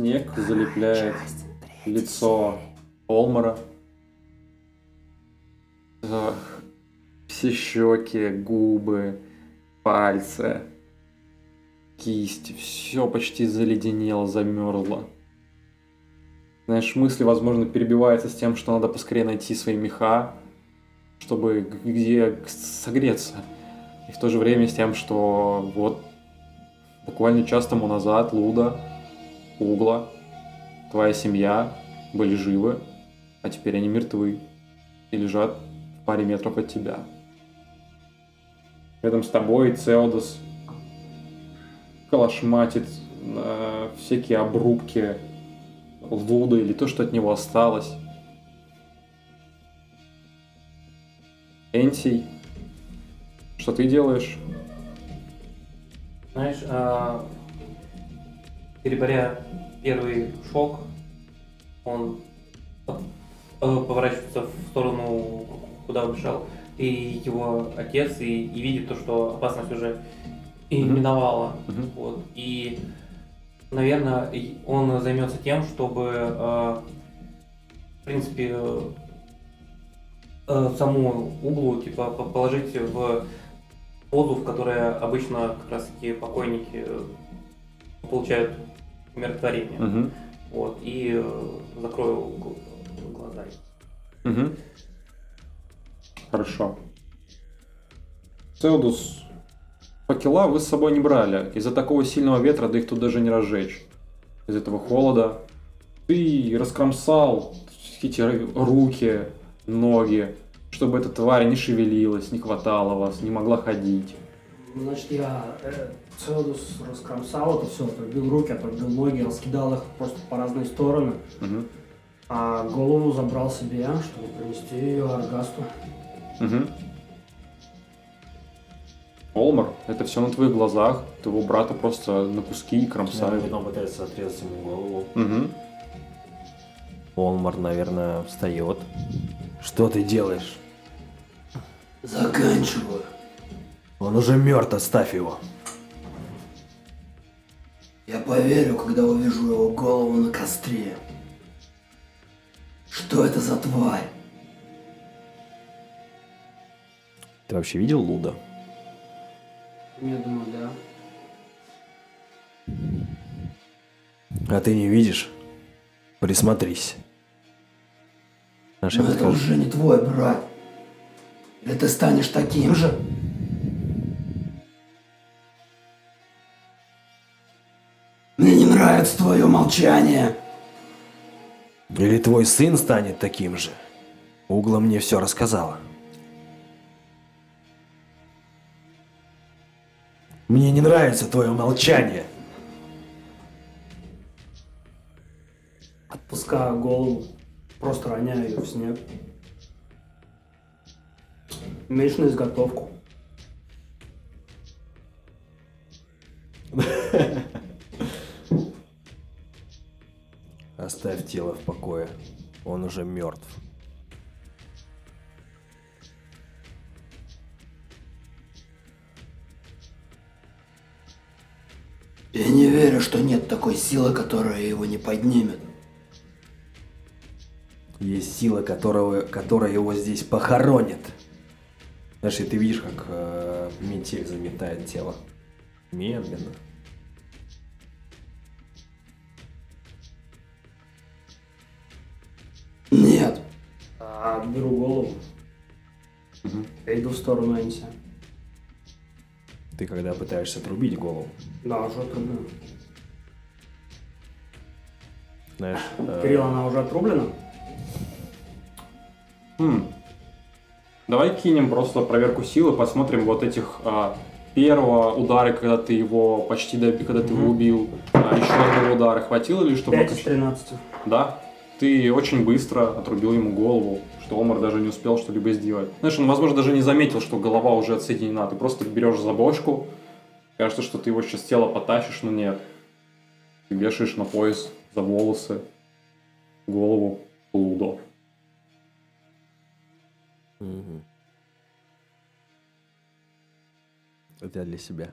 снег залепляет лицо Олмара. Все щеки, губы, пальцы, кисть, все почти заледенело, замерзло. Знаешь, мысли, возможно, перебиваются с тем, что надо поскорее найти свои меха, чтобы где согреться. И в то же время с тем, что вот буквально час тому назад Луда, Угла, твоя семья были живы, а теперь они мертвы и лежат в паре метров от тебя. Рядом с тобой Цеодос калашматит на всякие обрубки Луда или то, что от него осталось. Энсий, что ты делаешь? Знаешь, а, переборя первый шок, он э, поворачивается в сторону, куда убежал, и его отец, и, и видит то, что опасность уже и Мгм. миновала. Мгм. Вот. И, наверное, он займется тем, чтобы, э, в принципе, э, саму углу типа по- положить в позу, в которой обычно как раз таки покойники получают умиротворение. Мгм. Вот. И э, закрою гл- глаза. Мгм. Хорошо. Цеудус, факела вы с собой не брали. Из-за такого сильного ветра, да их тут даже не разжечь. Из этого холода. Ты раскромсал эти руки, ноги, чтобы эта тварь не шевелилась, не хватало вас, не могла ходить. Значит, я Цеодус раскромсал это все, отрубил руки, отрубил ноги, раскидал их просто по разные стороны, Мгм. а голову забрал себе, чтобы принести ее Аргасту. Мгм. Олмар, это все на твоих глазах. Твоего брата просто на куски кромсают. Потом пытается отрезать ему голову. Мгм. Олмар, наверное, встает. Что ты делаешь? Заканчиваю. Он уже мертв, оставь его. Я поверю, когда увижу его голову на костре. Что это за тварь? Ты вообще видел Луда? Я думаю, да. А ты не видишь? Присмотрись. Наш бы сказал, уже не твой брат. Или ты станешь таким же? Нравится твое молчание. Или твой сын станет таким же? Угла мне все рассказала. Мне не нравится твое молчание. Отпускаю голову, просто роняю ее в снег. Меч на изготовку. Оставь тело в покое. Он уже мертв. Я не верю, что нет такой силы, которая его не поднимет. Есть сила, которого, которая его здесь похоронит. Знаешь, и ты видишь, как э, метель заметает тело. Медленно. Беру голову. Я иду в сторону Энси. Ты когда пытаешься отрубить голову, Да, уже отрублена. знаешь, э, Кирилл, она уже отрублена? Хм. Давай кинем просто проверку силы, посмотрим вот этих а, первого удара, когда ты его почти доби- когда ты его убил, а еще одного удара хватило ли, чтобы 5 из оконч- 13. Да. Ты очень быстро отрубил ему голову, что Омар даже не успел что-либо сделать. Знаешь, он, возможно, даже не заметил, что голова уже отсоединена. Ты просто берешь за бошку, кажется, что ты его сейчас с тела потащишь, но нет. Ты вешаешь на пояс за волосы голову Лудо. Мгм. Это для себя.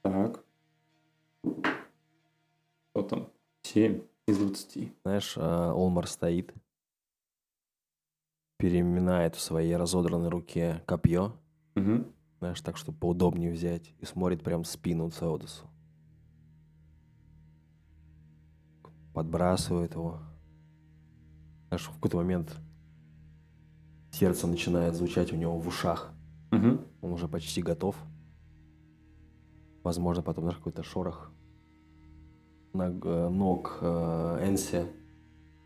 Так. там 7 из 20. Знаешь, а, Олмар стоит, переминает в своей разодранной руке копье, Мгм. знаешь, так, чтобы поудобнее взять, и смотрит прям в спину Цеодосу. Подбрасывает его. Знаешь, в какой-то момент сердце начинает звучать у него в ушах. Мгм. Он уже почти готов. Возможно, потом, знаешь, какой-то шорох ног, э, ног э, Энси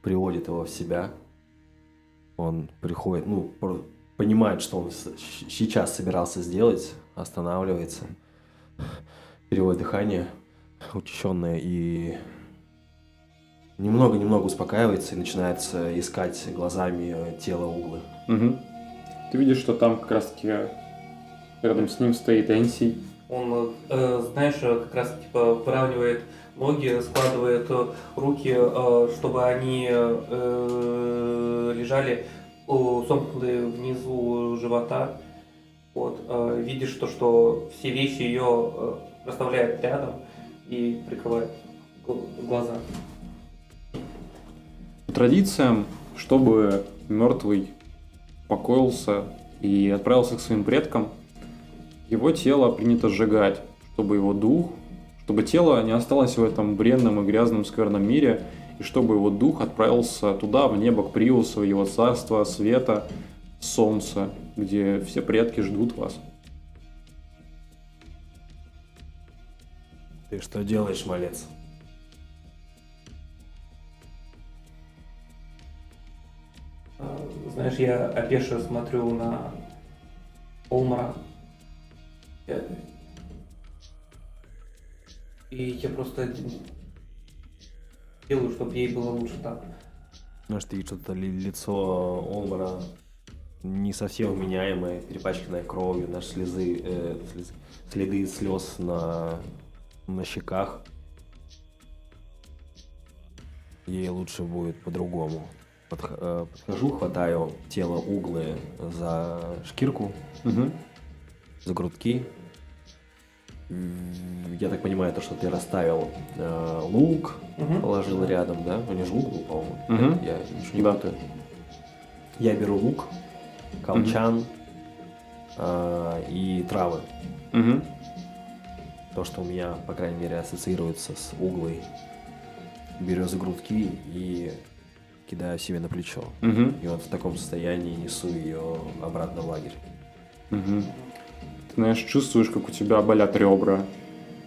приводит его в себя. Он приходит, ну, понимает, что он сейчас собирался сделать, останавливается, переводит дыхание учащенное и немного-немного успокаивается и начинается искать глазами э, тело углы. Мгм. Ты видишь, что там как раз-таки рядом с ним стоит Энси. Он, э, знаешь, как раз типа выравнивает ноги, складывает э, руки, э, чтобы они э, лежали сомкнутые внизу живота. Вот, видишь то, что все вещи ее расставляет рядом и прикрывает гл- глаза. Традициям, чтобы мертвый покоился и отправился к своим предкам, его тело принято сжигать, чтобы его дух, чтобы тело не осталось в этом бренном и грязном скверном мире, и чтобы его дух отправился туда, в небо, к Приусу, его царство, света, солнца, где все предки ждут вас. Ты что делаешь, малец? Знаешь, я опешу смотрю на Олмара. И я просто делаю, чтобы ей было лучше так. Знаешь, ты видишь, что-то ли- лицо Олмара не совсем вменяемое, перепачканное кровью, наши слезы, э, слез- следы слез на, на щеках. Ей лучше будет по-другому. Подх- э, подхожу, хватаю тело углы за шкирку, Мгм. за грудки. Я так понимаю, то, что ты расставил э, лук, Мгм. положил рядом, да? У него же лук был, по-моему. Мгм. Я ничего не Да. путаю. Я беру лук, колчан а, и травы. Мгм. То, что у меня, по крайней мере, ассоциируется с углой. Беру за грудки и кидаю себе на плечо. Мгм. И вот в таком состоянии несу ее обратно в лагерь. Мгм. Ты, знаешь, чувствуешь, как у тебя болят ребра,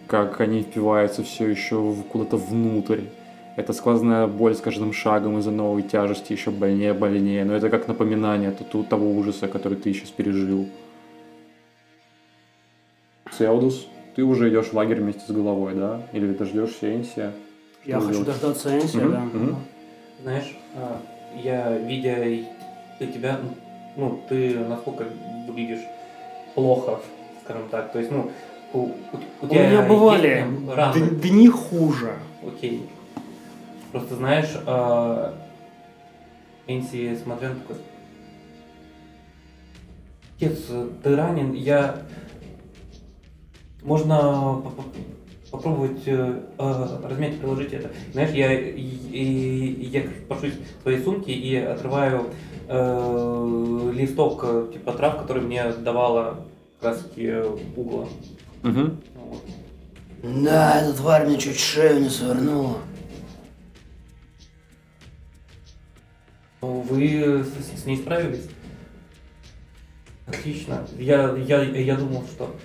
как они впиваются все еще куда-то внутрь. Эта сквозная боль с каждым шагом из-за новой тяжести еще больнее, больнее. Но это как напоминание того ужаса, который ты сейчас пережил. Цеудус, ты уже идешь в лагерь вместе с головой, да? Или ты дождешься Энсия? Я хочу делать? дождаться Энси, Мгм, да. мгм. Знаешь, а, я, видя тебя, ну, ты насколько выглядишь плохо, скажем так. То есть, ну, у, у- у У тебя меня бывали д- дни хуже. Окей. Просто знаешь, а, Энси смотрел такой. Отец, ты ранен, я... Можно по- по- попробовать э, э, размять приложить это. Знаешь, я, и, и- я пошусь в своей сумке и отрываю э, листок типа трав, который мне давала краски угла. Мгм. Вот. Да, эта тварь мне чуть шею не свернула. Ну, Вы с, с ней справились? Отлично. Я, я, я думал, что,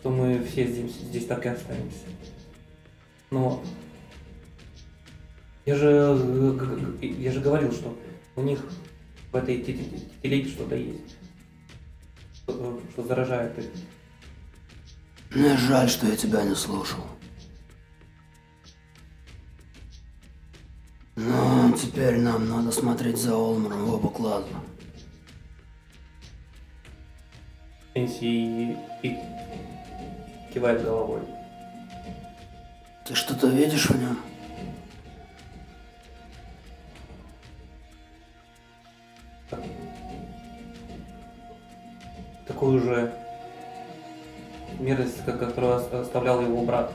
что мы все здесь, здесь так и останемся. Но я же, э, я же говорил, что у них в этой те- те- те- телеге что-то есть. Что, что заражает их. Мне жаль, что я тебя не слушал. Но теперь нам надо смотреть за Олмаром в оба глаза. Энси и, и кивает головой. Ты что-то видишь в нем? Такую же мерзость, которую ос- оставлял его брат.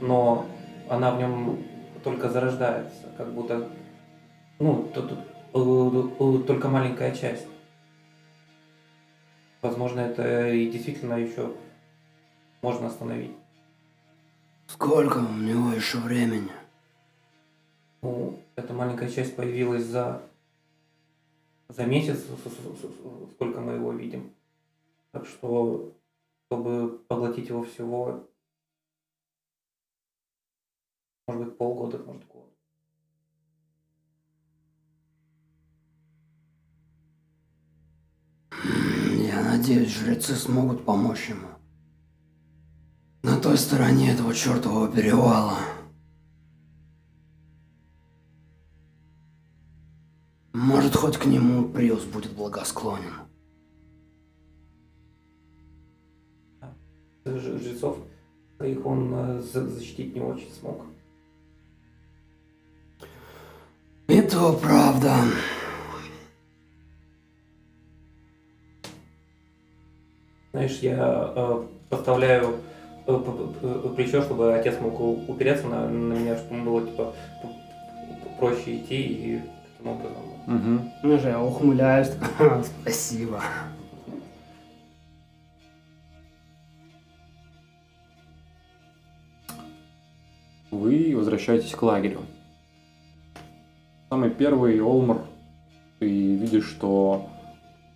Но она в нем только зарождается, как будто, ну, тут, э, э, только маленькая часть. Возможно, это и действительно еще можно остановить. Сколько у него еще времени? Ну, эта маленькая часть появилась за, за месяц, сколько мы его видим. Так что, чтобы поглотить его всего, может быть, полгода, может, год. Я надеюсь, жрецы смогут помочь ему. На той стороне этого чертового перевала. Может, хоть к нему Приус будет благосклонен. Жрецов своих он э, за- защитить не очень смог. И то правда. Знаешь, я э, подставляю э, п- плечо, чтобы отец мог упереться на, на меня, чтобы ему было типа проще идти и таким образом. Мгм. Ну же, я ухмыляюсь. Спасибо. Вы возвращаетесь к лагерю. Самый первый Олмар, ты видишь, что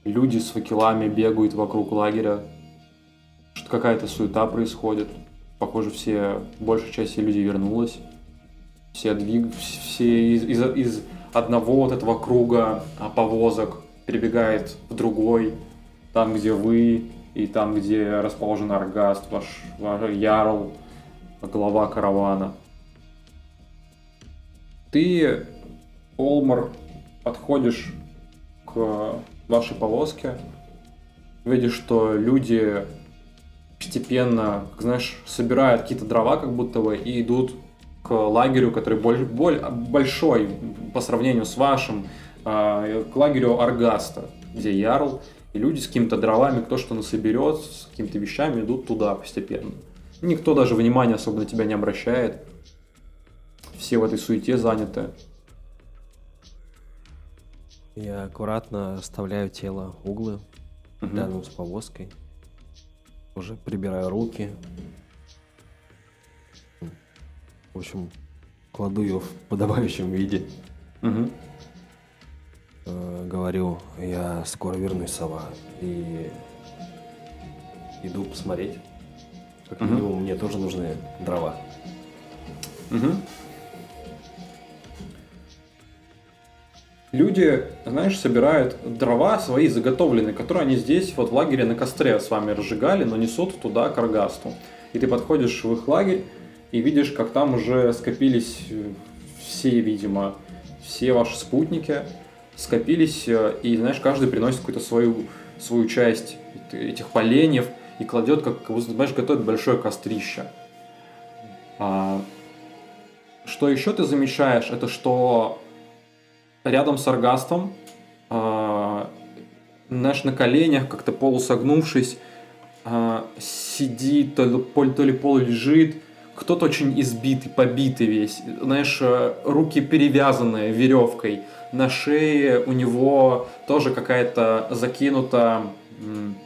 люди с факелами бегают вокруг лагеря, что какая-то суета происходит. Похоже, все, большая часть людей вернулась. Все, двиг... все из, из, из одного вот этого круга а, повозок перебегает в другой, там, где вы, и там, где расположен Аргаст, ваш, ваш Ярл, глава каравана. Ты, Олмар, подходишь к вашей повозке, видишь, что люди постепенно, как знаешь, собирают какие-то дрова как будто бы и идут к лагерю, который боль- боль- большой по сравнению с вашим, а, к лагерю Аргаста, где Ярл, и люди с какими-то дровами, кто что насоберет, с какими-то вещами идут туда постепенно. Никто даже внимания особо на тебя не обращает. Все в этой суете заняты. Я аккуратно оставляю тело углы Мгм. рядом с повозкой. Уже прибираю руки. В общем, кладу ее в подобающем виде. Э, говорю, я скоро вернусь, сова. И иду посмотреть. Как Мгм. минимум, мне тоже нужны дрова. Мгм. Люди, знаешь, собирают дрова свои заготовленные, которые они здесь вот в лагере на костре с вами разжигали, но несут туда к Аргасту. И ты подходишь в их лагерь и видишь, как там уже скопились э, все, видимо, все ваши спутники скопились, э, и, знаешь, каждый приносит какую-то свою, свою часть этих поленьев и кладет, как, знаешь, готовит большое кострище. А, что еще ты замечаешь, это что рядом с Аргастом, а, знаешь, на коленях, как-то полусогнувшись, а, сидит, то ли, пол- то ли пол лежит, кто-то очень избитый, побитый весь, знаешь, э, руки перевязанные веревкой, на шее у него тоже какая-то закинута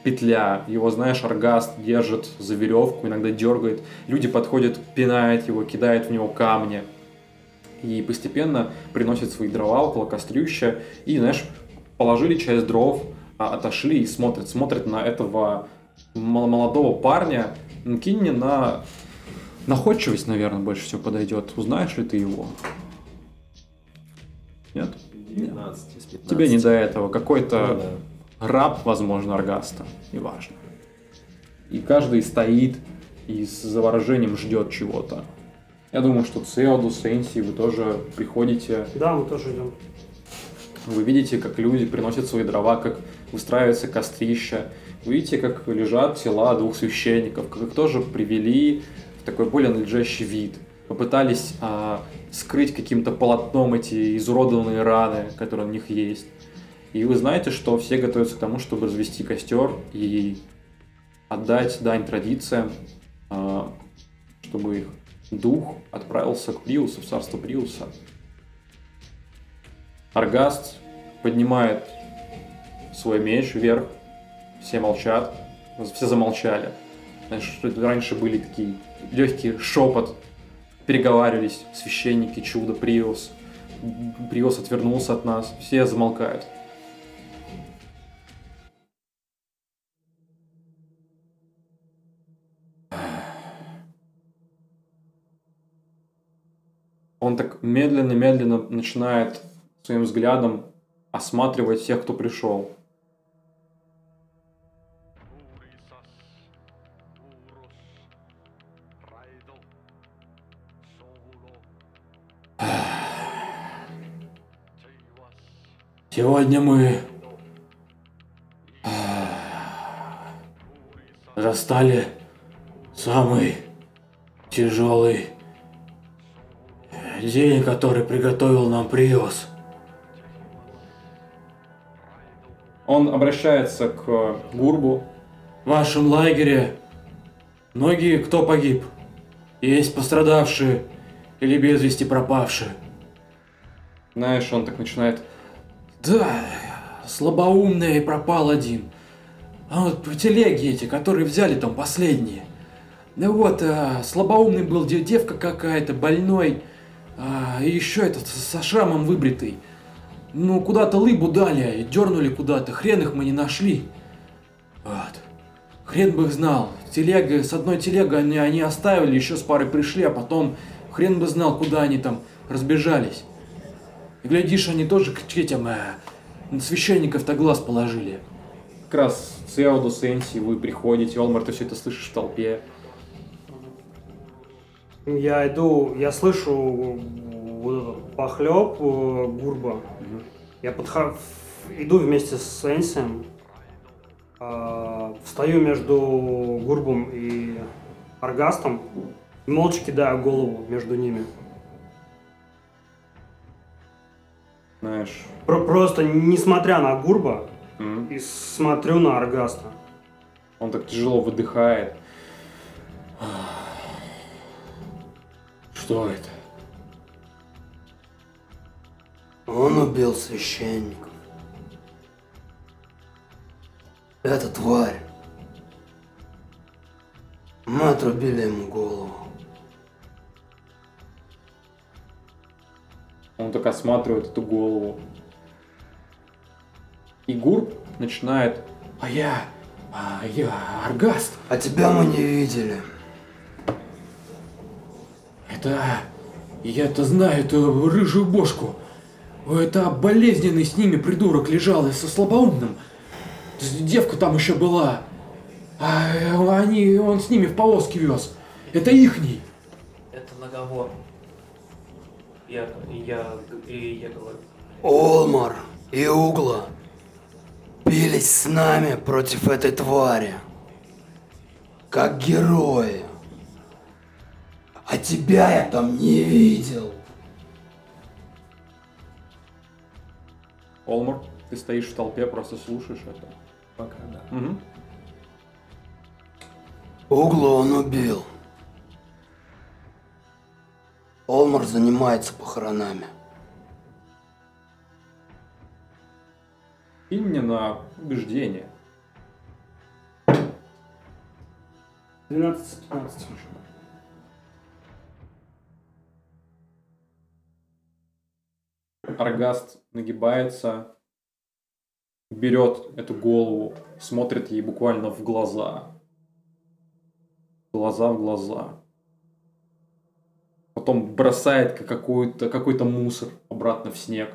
петля, его, знаешь, Аргаст держит за веревку, иногда дергает, люди подходят, пинают его, кидают в него камни, и постепенно приносят свои дрова около кострища, и, знаешь, положили часть дров, а, отошли и смотрят, смотрят на этого мол- молодого парня, Ну, кинь мне на находчивость, наверное, больше всего подойдет. Узнаешь ли ты его? Нет? 19 из 15. Тебе не до этого. Ну Какой-то да. раб, возможно, Аргаста. Неважно. И каждый стоит и с заворожением ждет чего-то. Я думаю, что Цеоду, Сенси, вы тоже приходите, Да, мы тоже идем. вы видите, как люди приносят свои дрова, как выстраивается кострища. Вы видите, как лежат тела двух священников, как их тоже привели в такой более надлежащий вид. Попытались а, скрыть каким-то полотном эти изуродованные раны, которые на них есть. И вы знаете, что все готовятся к тому, чтобы развести костер и отдать дань традициям, а, чтобы их дух отправился к Приусу, в царство Приуса. Аргаст поднимает свой меч вверх, все молчат, все замолчали. Это раньше были такие легкий шепот, переговаривались священники, чудо, Приус. Приус отвернулся от нас, все замолкают. Он так медленно-медленно начинает своим взглядом осматривать всех, кто пришел. Сегодня мы застали самый тяжелый день, который приготовил нам Приус. Он обращается к Гурбу. В вашем лагере многие кто погиб? Есть пострадавшие или без вести пропавшие? Знаешь, он так начинает да, слабоумный пропал один. А вот по телеге эти, которые взяли там последние. Ну вот, а, слабоумный был девка какая-то, больной. А, и еще этот со шрамом выбритый. Ну, куда-то лыбу дали, дернули куда-то, хрен их мы не нашли. Вот. Хрен бы их знал. Телега, с одной телегой они, они оставили, еще с парой пришли, а потом хрен бы знал, куда они там разбежались. И глядишь, они тоже к этим э, священников-то глаз положили. Как раз Цеоду, Сенси, вы приходите, Олмар, ты все это слышишь в толпе. Я иду, я слышу вот этот похлеб э, гурба. Угу. Я подхожу, иду вместе с Сенсием, э, встаю между гурбом и аргастом, молча кидаю голову между ними. знаешь. Про просто несмотря на Гурба, mm-hmm. и смотрю на Аргаста. Он так тяжело выдыхает. Что это? Он убил священников. Это тварь. Мы отрубили ему голову. Он так осматривает эту голову. И Гурб начинает, а я, а я Аргаст. А тебя мы не видели. Это, я-то знаю эту рыжую бошку. Это болезненный с ними придурок лежал и со слабоумным. Девка там еще была. А они, он с ними в повозке вез. Это ихний. Это наговор. Я, я, и я говорю. Олмар и Угла бились с нами против этой твари. Как герои. А тебя я там не видел. Олмар, ты стоишь в толпе, просто слушаешь это. Пока, да. Угу. Угла он убил. Олмар занимается похоронами. Кинь мне на убеждение. 12-15. Аргаст нагибается, берет эту голову, смотрит ей буквально в глаза. Глаза в глаза потом бросает какой-то какой мусор обратно в снег.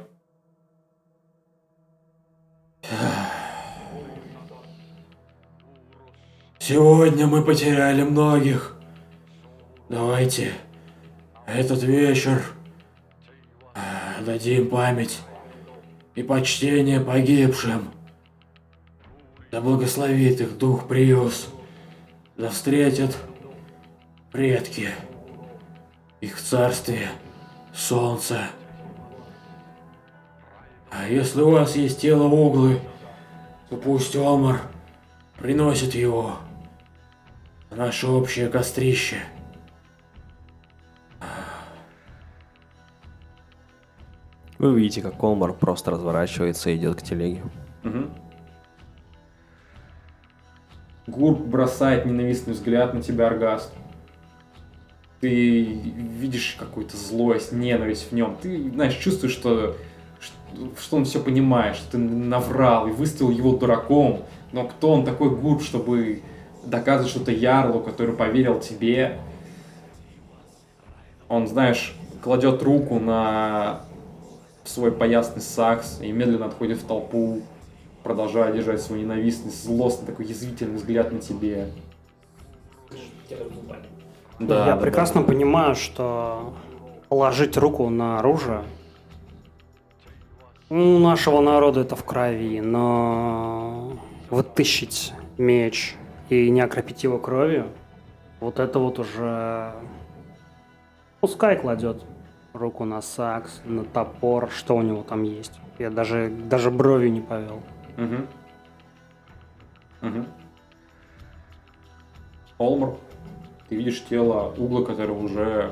Сегодня мы потеряли многих. Давайте этот вечер э, дадим память и почтение погибшим. Да благословит их Дух Приус. Да встретят предки их царствие, солнце. А если у вас есть тело углы, то пусть Омар приносит его на наше общее кострище. Вы видите, как Колмар просто разворачивается и идет к телеге. Мгм. Гурб бросает ненавистный взгляд на тебя, Аргаст. Ты видишь какую-то злость, ненависть в нем. Ты, знаешь, чувствуешь, что, что он все понимает, что ты наврал и выставил его дураком. Но кто он такой Гурб, чтобы доказывать что-то Ярлу, который поверил тебе? Он, знаешь, кладет руку на свой поясный сакс и медленно отходит в толпу, продолжая держать свой ненавистный, злостный, такой язвительный взгляд на тебе. Да, я да, прекрасно да. понимаю, что положить руку на оружие у нашего народа это в крови, но вытащить меч и не окропить его кровью, вот это вот уже пускай кладет руку на сакс, на топор, что у него там есть. Я даже, даже бровью не повел. Мгм. Мгм. Олмар, ты видишь тело угла, которое уже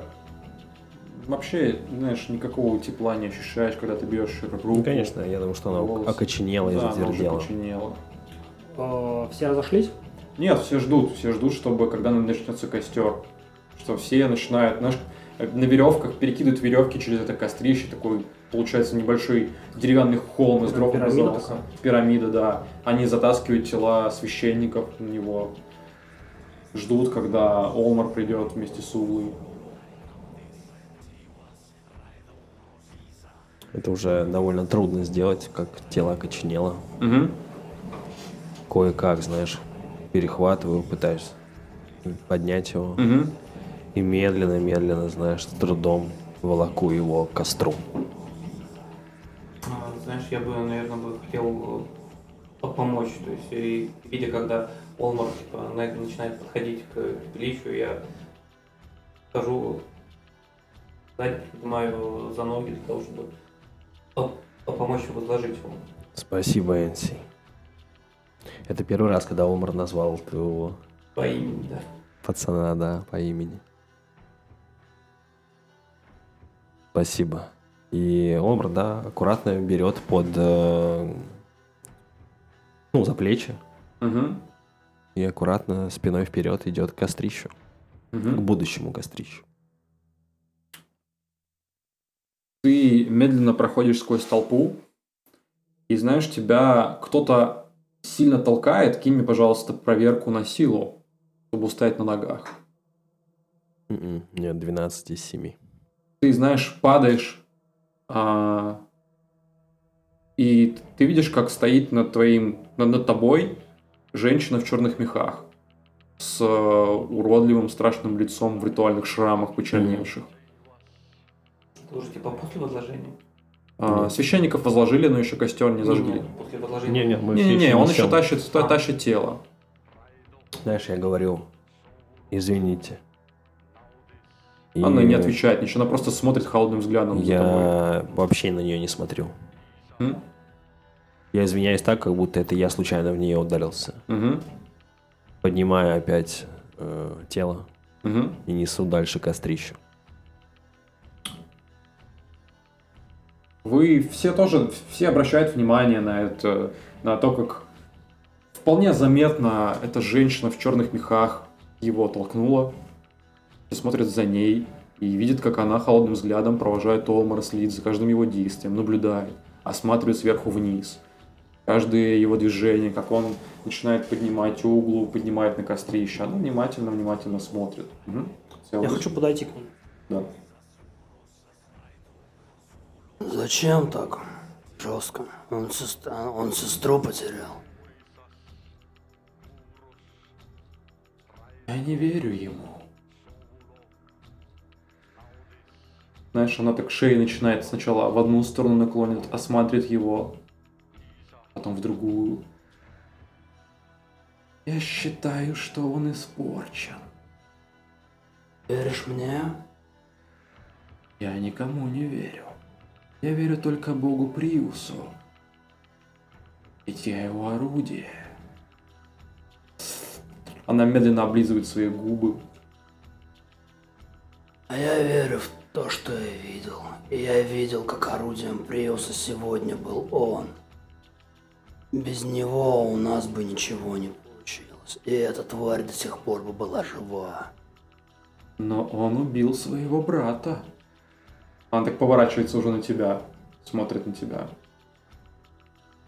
вообще, знаешь, никакого тепла не ощущаешь, когда ты бьешь руку. Ну, конечно, я думаю, что она волос. окоченела и Да, она уже затвердела. окоченела. Э, Все разошлись? Нет, все ждут, все ждут, чтобы когда начнется костер, что все начинают, знаешь, на веревках перекидывают веревки через это кострище, такой получается небольшой деревянный холм из дров Пирамида? Пирамида, да. Они затаскивают тела священников на него. Ждут, когда Олмар придет вместе с Углой. Это уже довольно трудно сделать, как тело окоченело. Угу. Кое-как, знаешь, перехватываю, пытаюсь поднять его. Угу. И медленно-медленно, знаешь, с трудом волоку его к костру. А, Знаешь, я бы, наверное, бы хотел э, по- помочь. То есть, и видя, когда Олмар типа, на- начинает подходить к пепелищу, я хожу сзади, поднимаю за ноги для того, чтобы по- по- помочь возложить его. Спасибо, Энси. Это первый раз, когда Омар назвал твоего По имени, да. пацана, да, по имени. Спасибо. И Омар, да, аккуратно берет под, э, ну, за плечи Угу. и аккуратно спиной вперед идет к кострищу, к будущему кострищу. Ты медленно проходишь сквозь толпу, и знаешь, тебя кто-то сильно толкает, кинь мне, пожалуйста, проверку на силу, чтобы устоять на ногах. М-м, Нет, 12 из 7. Ты, знаешь, падаешь, а, и ты видишь, как стоит над твоим, над, над тобой женщина в черных мехах с э, уродливым страшным лицом в ритуальных шрамах почерневших. Это уже типа после возложения. А, священников возложили, но еще костер не зажгли. Не, После возложения. Не-не, мы все Не-не-не, еще он еще тащит, та- тащит тело. Знаешь, я говорю, извините. И Она не отвечает ничего, она просто смотрит холодным взглядом. Я вообще на нее не смотрю. М? Я извиняюсь так, как будто это я случайно в нее ударился. Мгм. Поднимаю опять э, тело Мгм. и несу дальше кострищу. Вы все тоже, все обращают внимание на это, на то, как вполне заметно эта женщина в черных мехах его толкнула. Все смотрят за ней и видят, как она холодным взглядом провожает Олмара, следит за каждым его действием, наблюдает, осматривает сверху вниз. Каждое его движение, как он начинает поднимать углу, поднимает на кострище, она внимательно-внимательно смотрит. Всё, Я хочу подойти к ним. Да. Зачем так жестко? Он, сест- он сестру потерял. Я не верю ему. Знаешь, она так шеей начинает сначала в одну сторону наклонит, осматривает его, потом в другую. Я считаю, что он испорчен. Веришь мне? Я никому не верю. Я верю только Богу Приусу. Ведь я его орудие. Она медленно облизывает свои губы. А я верю в То, что я видел. Я видел, как орудием Приуса сегодня был он. Без него у нас бы ничего не получилось. И эта тварь до сих пор бы была жива. Но он убил своего брата. Он так поворачивается уже на тебя, смотрит на тебя.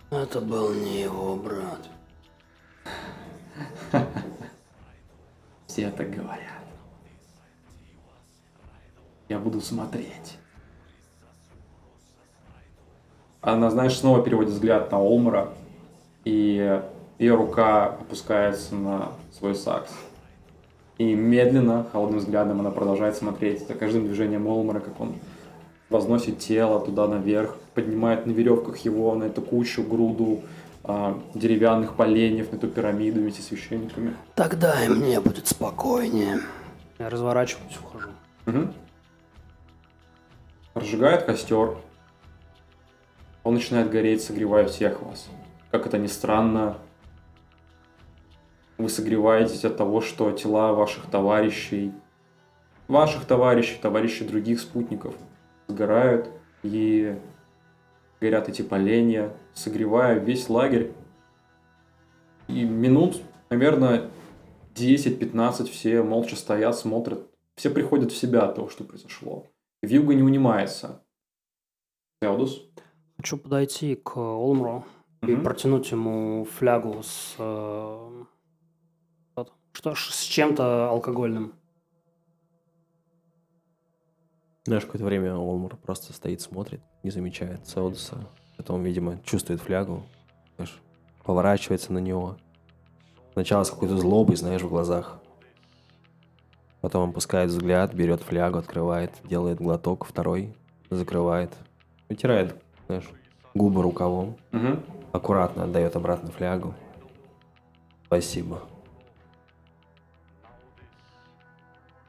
Это был не его брат. Все так говорят. Я буду смотреть. Она, знаешь, снова переводит взгляд на Олмара, и ее рука опускается на свой сакс. И медленно, холодным взглядом она продолжает смотреть за каждым движением Олмара, как он возносит тело туда наверх, поднимает на веревках его на эту кучу, груду а, деревянных поленьев, на эту пирамиду вместе с священниками. Тогда и мне будет спокойнее. Я разворачиваюсь, ухожу. Мгм. Разжигает костер. Он начинает гореть, согревая всех вас. Как это ни странно, вы согреваетесь от того, что тела ваших товарищей, ваших товарищей, товарищей других спутников сгорают и горят эти поленья, согревая весь лагерь. И минут, наверное, 10-15 все молча стоят, смотрят. Все приходят в себя от того, что произошло. Вьюга не унимается. Теодус? Хочу подойти к Олмру и Мгм. протянуть ему флягу с... э, что ж, с чем-то алкогольным. Знаешь, какое-то время Олмур просто стоит, смотрит, не замечает Саудуса. Потом, видимо, чувствует флягу, знаешь, поворачивается на него. Сначала с какой-то злобой, знаешь, в глазах. Потом опускает взгляд, берет флягу, открывает, делает глоток, второй, закрывает. Вытирает, знаешь, губы рукавом. Мгм. Аккуратно отдает обратно флягу. Спасибо.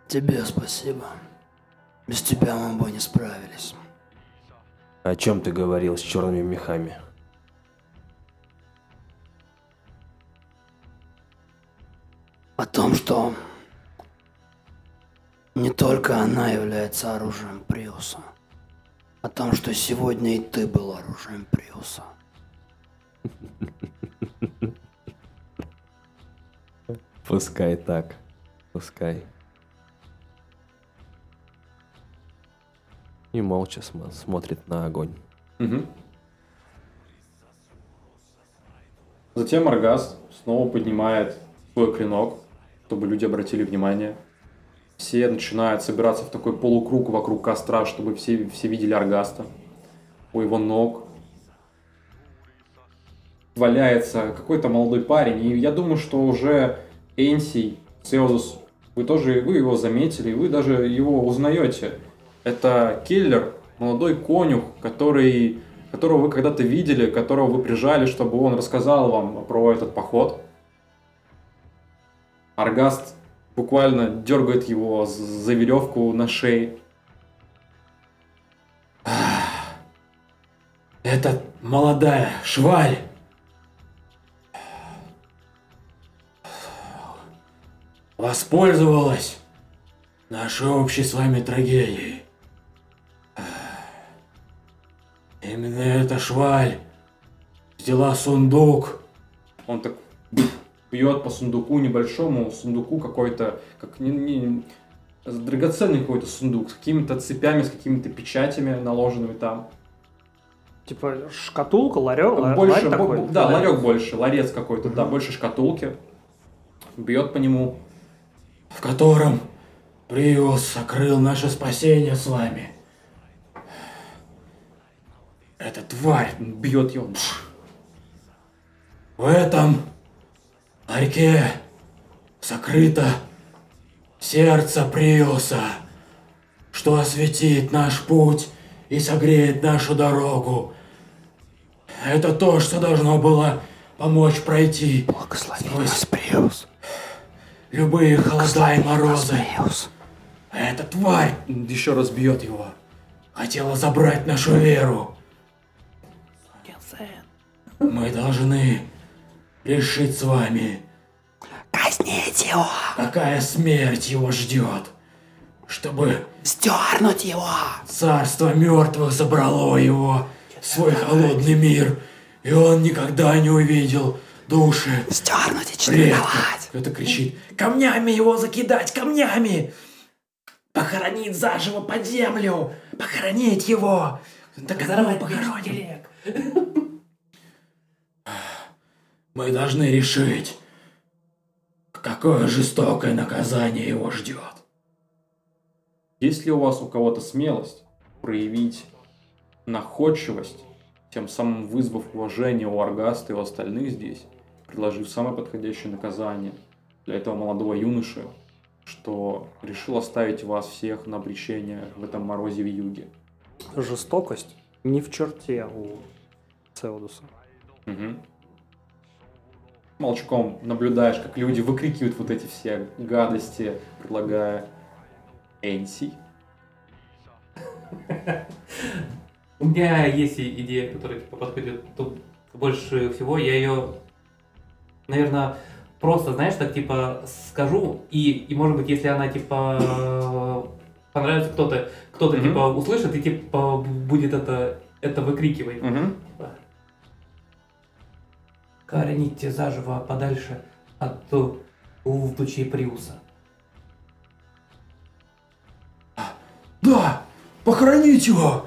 Тебе спасибо. Без тебя мы бы не справились. О чем ты говорил с черными мехами? О том, что она является оружием Приуса. О том, что сегодня и ты был оружием Приуса. Пускай так. Пускай. И молча см- смотрит на огонь. Мгм. Затем Аргаст снова поднимает свой клинок, чтобы люди обратили внимание. Все начинают собираться в такой полукруг вокруг костра, чтобы все, все видели Аргаста. У его ног валяется какой-то молодой парень. И я думаю, что уже Энсий, Сеозус, вы тоже вы его заметили, вы даже его узнаете. Это киллер, молодой конюх, который, которого вы когда-то видели, которого вы прижали, чтобы он рассказал вам про этот поход. Аргаст буквально дергает его за веревку на шее. Это молодая шваль. Воспользовалась нашей общей с вами трагедией. Именно эта шваль взяла сундук. Он так бьет по сундуку небольшому, сундуку какой-то, как не, не- драгоценный какой-то сундук, с какими-то цепями, с какими-то печатями наложенными там. Типа шкатулка, ларек, ла- больше, ларь такой. бо- да, ларек больше, ларец какой-то, да, больше шкатулки. Бьет по нему. В котором Приус сокрыл наше спасение с вами. Эта тварь бьет его. В этом ларьке сокрыто сердце Приуса, что осветит наш путь и согреет нашу дорогу. Это то, что должно было помочь пройти Благослови Сквозь нас, Приус. любые холода и морозы. Приус. А эта тварь еще раз бьет его. Хотела забрать нашу веру. Мы должны решить с вами, Казнить его. какая смерть его ждет. чтобы Стернуть его! царство мертвых забрало его в свой холодный мир, и он никогда не увидел души Стернуть и предков. четверговать! Кто-то кричит, камнями его закидать, камнями! Похоронить заживо под землю! Похоронить его! Так одного похороним. Мы должны решить, какое жестокое наказание его ждет. Есть ли у вас у кого-то смелость проявить находчивость, тем самым вызвав уважение у Аргаста и у остальных здесь, предложив самое подходящее наказание для этого молодого юноши, что решил оставить вас всех на обречение в этом морозе в юге? Жестокость не в черте у Цеодуса. Мгм. Молчком наблюдаешь, как люди выкрикивают вот эти все гадости, предлагая Энси. У меня есть идея, которая типа, подходит тут больше всего. Я ее, наверное, просто, знаешь, так типа скажу, и, и может быть, если она типа понравится кто-то, кто-то Мгм. типа услышит и типа будет это, это выкрикивать. Мгм. Короните заживо подальше от лучей Приуса. Да, похоронить его!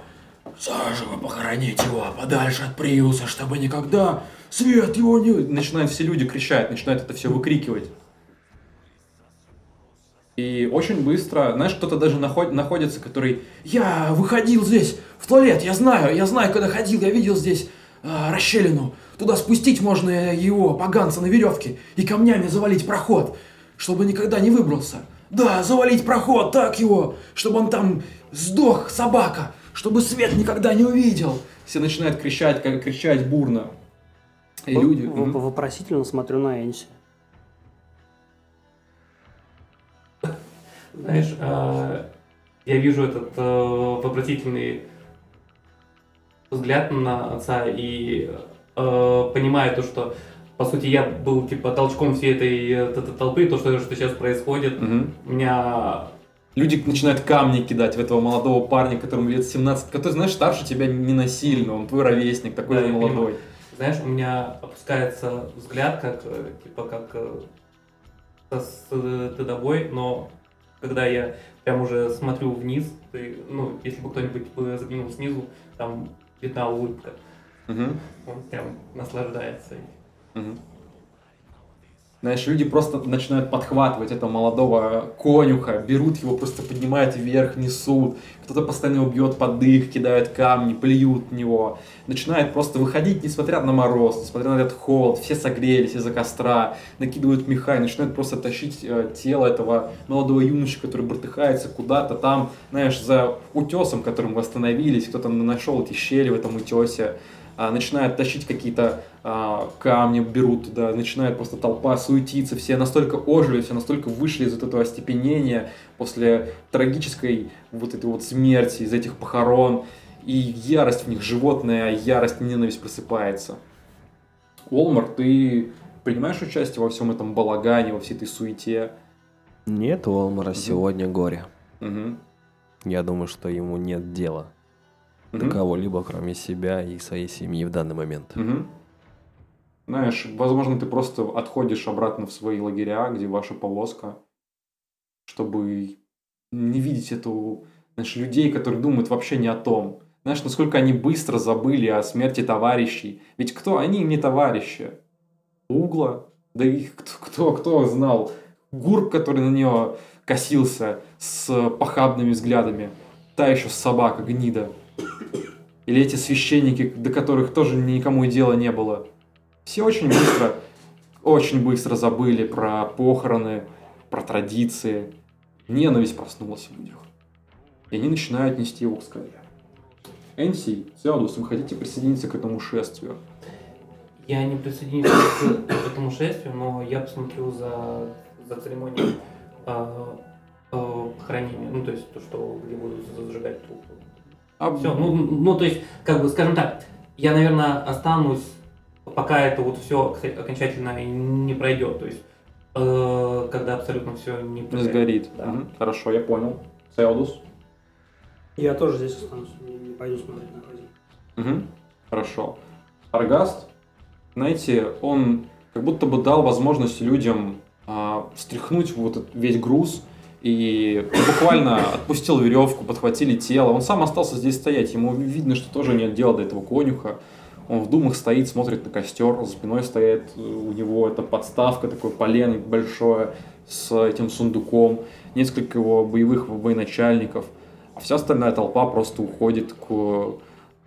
Заживо похоронить его подальше от Приуса, чтобы никогда свет его не... Начинают все люди кричать, начинают это все выкрикивать. И очень быстро, знаешь, кто-то даже наход- находится, который Я выходил здесь в туалет, я знаю, я знаю, когда ходил, я видел здесь а, расщелину. Туда спустить можно его, поганца, на веревке и камнями завалить проход, чтобы никогда не выбрался. Да, завалить проход, так его, чтобы он там сдох, собака, чтобы свет никогда не увидел. все начинают кричать, как кричать бурно. И В- люди... в- мгм. Вопросительно смотрю на Энси. Знаешь, а, я вижу этот э, вопросительный взгляд на отца и э, понимаю то, что по сути я был типа толчком всей этой, э, т- толпы, то, что, что сейчас происходит. Мгм. У меня Люди начинают камни кидать в этого молодого парня, которому лет 17, который, знаешь, старше тебя не насильно, он твой ровесник, такой Да, молодой. Знаешь, у меня опускается взгляд, как э, типа как э, со стыдобой, но когда я прям уже смотрю вниз, ты, ну, если бы кто-нибудь заглянул снизу, там видна улыбка. Мгм. Он прям наслаждается. Мгм. Знаешь, люди просто начинают подхватывать этого молодого конюха, берут его, просто поднимают вверх, несут. Кто-то постоянно его бьет под дых, кидают камни, плюют в него. Начинает просто выходить, несмотря на мороз, несмотря на этот холод. Все согрелись из-за костра, накидывают меха и начинают просто тащить э, тело этого молодого юноши, который братыхается куда-то там, знаешь, за утесом, которым вы остановились. Кто-то нашел эти щели в этом утесе начинают тащить какие-то а, камни, берут туда, начинает просто толпа суетиться, все настолько ожили, все настолько вышли из вот этого остепенения после трагической вот этой вот смерти, из этих похорон, и ярость в них, животная ярость, ненависть просыпается. Олмар, ты принимаешь участие во всем этом балагане, во всей этой суете? Нет у Олмара сегодня горе. Мгм. Я думаю, что ему нет дела до Мгм. кого-либо, кроме себя и своей семьи в данный момент. Мгм. Знаешь, возможно, ты просто отходишь обратно в свои лагеря, где ваша повозка, чтобы не видеть эту, знаешь, людей, которые думают вообще не о том. Знаешь, насколько они быстро забыли о смерти товарищей. Ведь кто? Они им не товарищи. Угла. Да их кто, кто, кто знал? Гурб, который на нее косился с похабными взглядами. Та еще собака, гнида. Или эти священники, до которых тоже никому и дела не было. Все очень быстро, очень быстро забыли про похороны, про традиции. Ненависть проснулась в людях. И они начинают нести его к скале. Энси, Зеодус, вы хотите присоединиться к этому шествию? Я не присоединюсь к этому шествию, но я посмотрю за, за церемонией а, а, похоронения. Ну, то есть то, что где будут зажигать трупы. А, Все, ну, ну, то есть, как бы, скажем так, я, наверное, останусь, пока это вот все окончательно не пройдет. То есть, э, когда абсолютно все не не прогорит. сгорит. Да. Мгм, Хорошо, я понял. Цеодус. Я тоже здесь останусь, не, пойду смотреть на хозяина. Мгм. Хорошо. Аргаст, знаете, он как будто бы дал возможность людям а, стряхнуть вот этот весь груз и буквально отпустил веревку, подхватили тело. Он сам остался здесь стоять. Ему видно, что тоже нет дела до этого конюха. Он в думах стоит, смотрит на костер, за спиной стоит э, у него эта подставка, такое полено большое с этим сундуком, несколько его боевых военачальников, а вся остальная толпа просто уходит к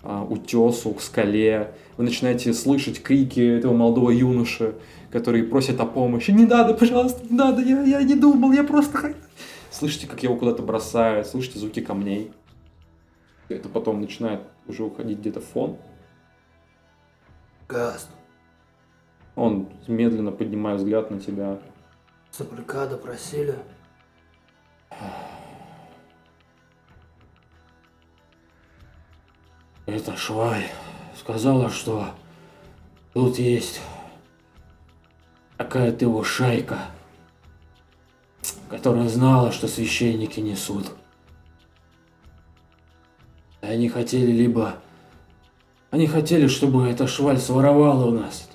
а, утесу, к скале. Вы начинаете слышать крики этого молодого юноши, который просит о помощи. Не надо, пожалуйста, не надо, я, я не думал, я просто... хот-». Слышите, как его куда-то бросают, слышите звуки камней. Это потом начинает уже уходить где-то фон. Гаст, Он медленно поднимает взгляд на тебя. Саприка допросили. Эта шваль сказала, что тут есть какая-то его шайка, которая знала, что священники несут. И они хотели либо... Они хотели, чтобы эта шваль своровала у нас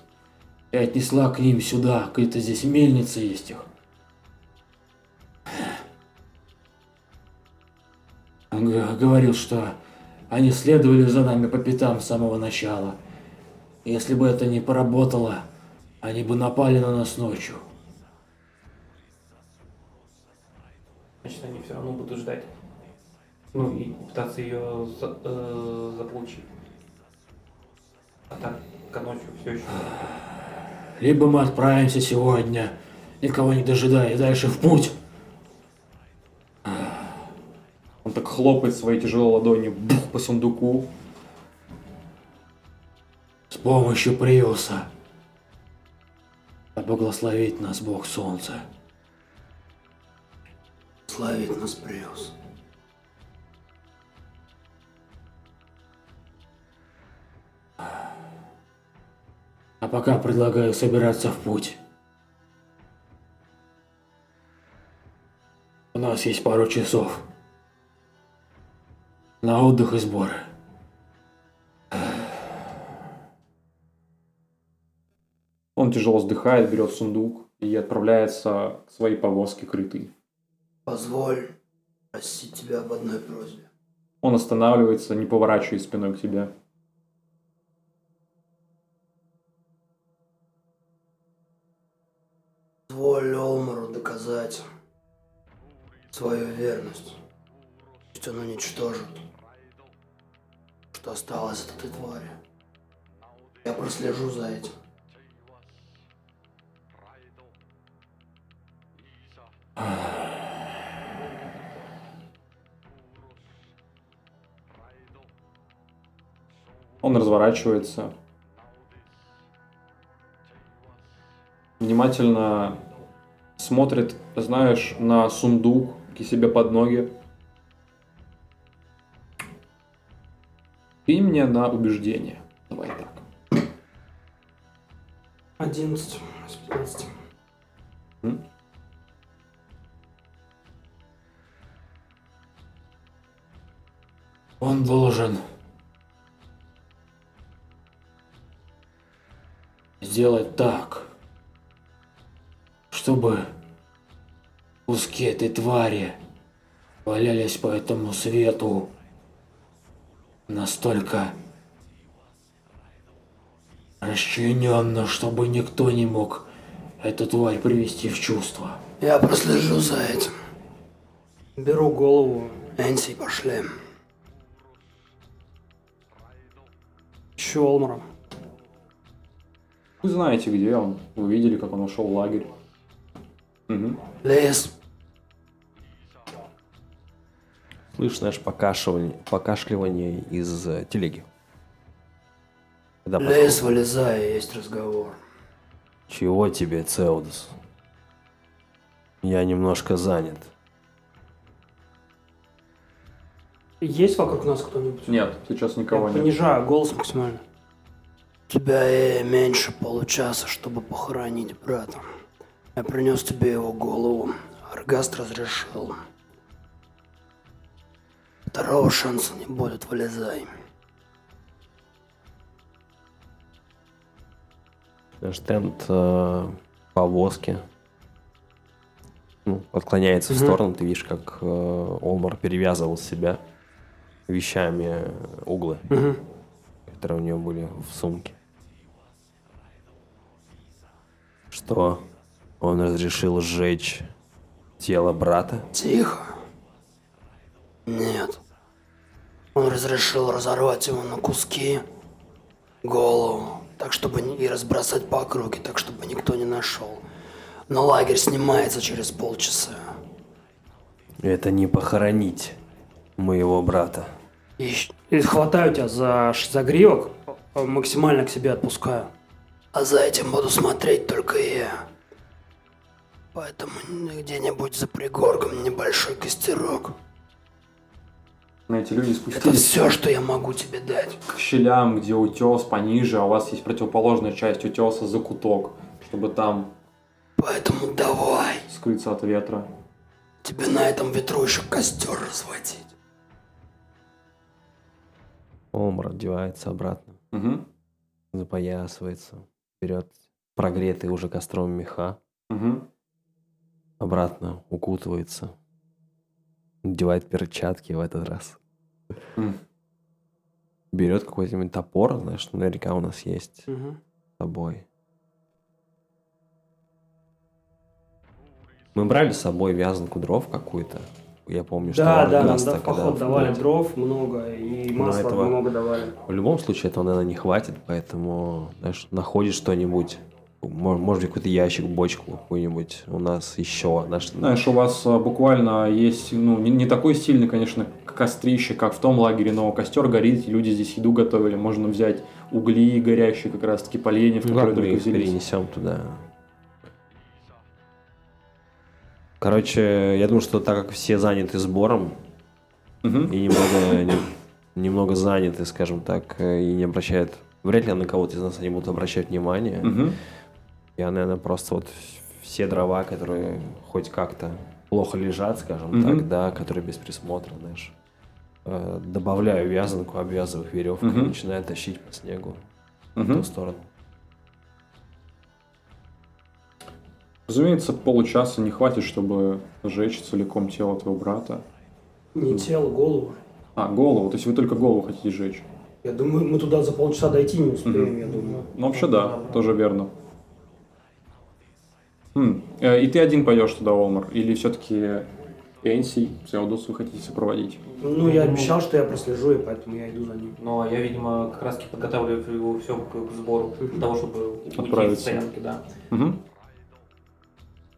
и отнесла к ним сюда. Какая-то здесь мельница есть их. Он говорил, что они следовали за нами по пятам с самого начала. Если бы это не поработало, они бы напали на нас ночью. Значит, они все равно будут ждать. Ну и пытаться ее за- э, заполучить. А так, к ночью все еще. Либо мы отправимся сегодня, никого не дожидая, и дальше в путь. Он так хлопает своей тяжелой ладонью бух, по сундуку. С помощью Приуса. Да благословит нас Бог Солнца. Славит нас Приус. А пока предлагаю собираться в путь. У нас есть пару часов. На отдых и сборы. Он тяжело вздыхает, берет сундук и отправляется к своей повозке крытой. Позволь просить тебя об одной просьбе. Он останавливается, не поворачиваясь спиной к тебе. Позволь Олмару доказать свою верность. Пусть он уничтожит, что осталось от этой твари. Я прослежу за этим. Он разворачивается. Внимательно смотрит, знаешь, на сундук к себе под ноги. И мне на убеждение. Давай так. 11 из 15. М? Он должен сделать так, чтобы куски этой твари валялись по этому свету настолько расчлененно, чтобы никто не мог эту тварь привести в чувство. Я прослежу за этим. Беру голову. Энси, пошли. Олмара. Вы знаете, где он. Вы видели, как он ушел в лагерь. Мгм. Лес. Слышишь, знаешь, покашивание, покашливание из э, телеги. Когда Лес, подходит. вылезай, есть разговор. Чего тебе, Цеудус? Я немножко занят. Есть вокруг нас кто-нибудь? Нет, сейчас никого Я нет. понижаю голос максимально. У тебя меньше получаса, чтобы похоронить брата. Я принес тебе его голову. Аргаст разрешил. Второго шанса не будет, вылезай. Штенд э, повозки ну, отклоняется в Мгм. сторону. Ты видишь, как э, Олмар перевязывал себя вещами э, углы, Мгм. которые у него были в сумке. Что? Он разрешил сжечь тело брата? Тихо. Нет. Он разрешил разорвать его на куски, голову, так чтобы и разбросать по округе, так чтобы никто не нашел. Но лагерь снимается через полчаса. Это не похоронить моего брата. И И хватаю тебя за ш- загривок, э, максимально к себе отпускаю. А за этим буду смотреть только я. Поэтому где-нибудь за пригорком небольшой костерок. Эти люди Это спустились все, что я могу тебе дать. к щелям, где утес пониже, а у вас есть противоположная часть утеса, закуток, чтобы там Поэтому давай. скрыться от ветра. Тебе на этом ветру еще костер разводить. Олмар одевается обратно, Угу. запоясывается, берет прогретые уже костром меха, Угу. обратно укутывается, надевает перчатки в этот раз. М. Берет какой-нибудь топор, знаешь, наверняка у нас есть Мгм. с собой. Мы брали с собой вязанку дров какую-то. Я помню, что Да, да, нам да, в поход давали путь. дров много, и Ну, масла этого- много давали. В любом случае этого, наверное, не хватит, поэтому, знаешь, находишь что-нибудь, мо- может быть, какой-то ящик, бочку какую-нибудь у нас еще. Знаешь, Знаешь, у вас а, буквально есть, ну, не, не такой сильный, конечно, кострище, как в том лагере, но костер горит, и люди здесь еду готовили. Можно взять угли горящие, как раз-таки поленья, в ну, которые только взялись. перенесем туда. Короче, я думаю, что так как все заняты сбором Мгм. и немного, не- немного заняты, скажем так, э, и не обращают, вряд ли на кого-то из нас они будут обращать внимание. Мгм. Я, наверное, просто вот все дрова, которые хоть как-то плохо лежат, скажем Мгм. так, да, которые без присмотра, знаешь, э, добавляю вязанку, обвязываю их веревкой и начинаю тащить по снегу в Мгм. ту сторону. Разумеется, получаса не хватит, чтобы сжечь целиком тело твоего брата. Не тело, голову. А, голову, то есть вы только голову хотите сжечь. Я думаю, мы туда за полчаса дойти не успеем, Мгм. я думаю. Ну, вообще да, тоже верно. Хм, э, И ты один пойдешь туда, Олмар? Или все-таки Энси, Цеодус вы хотите сопроводить? Ну, я обещал, что я прослежу, и поэтому я иду за ним. Но я, видимо, как раз таки подготавливаю его все к, к сбору, для того, чтобы уйти Отправиться. из стоянки, да. Угу.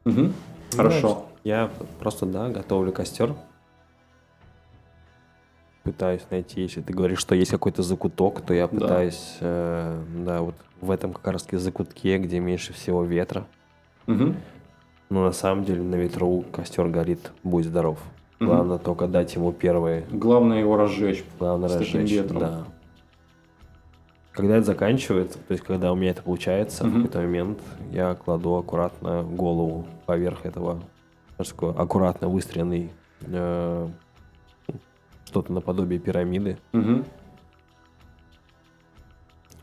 Угу. Хорошо. Я просто, да, готовлю костер. Пытаюсь найти, если ты говоришь, что есть какой-то закуток, то я Да. пытаюсь, э, да, вот в этом как раз таки закутке, где меньше всего ветра. Угу. Но на самом деле на ветру костер горит, будь здоров. Главное только дать ему первые, Главное его разжечь. главное С таким разжечь. ветром. Да. Когда это заканчивается, то есть когда у меня это получается, в Мгм. какой-то момент я кладу аккуратно голову поверх этого, такой аккуратно выстроенный э, что-то наподобие пирамиды. Угу.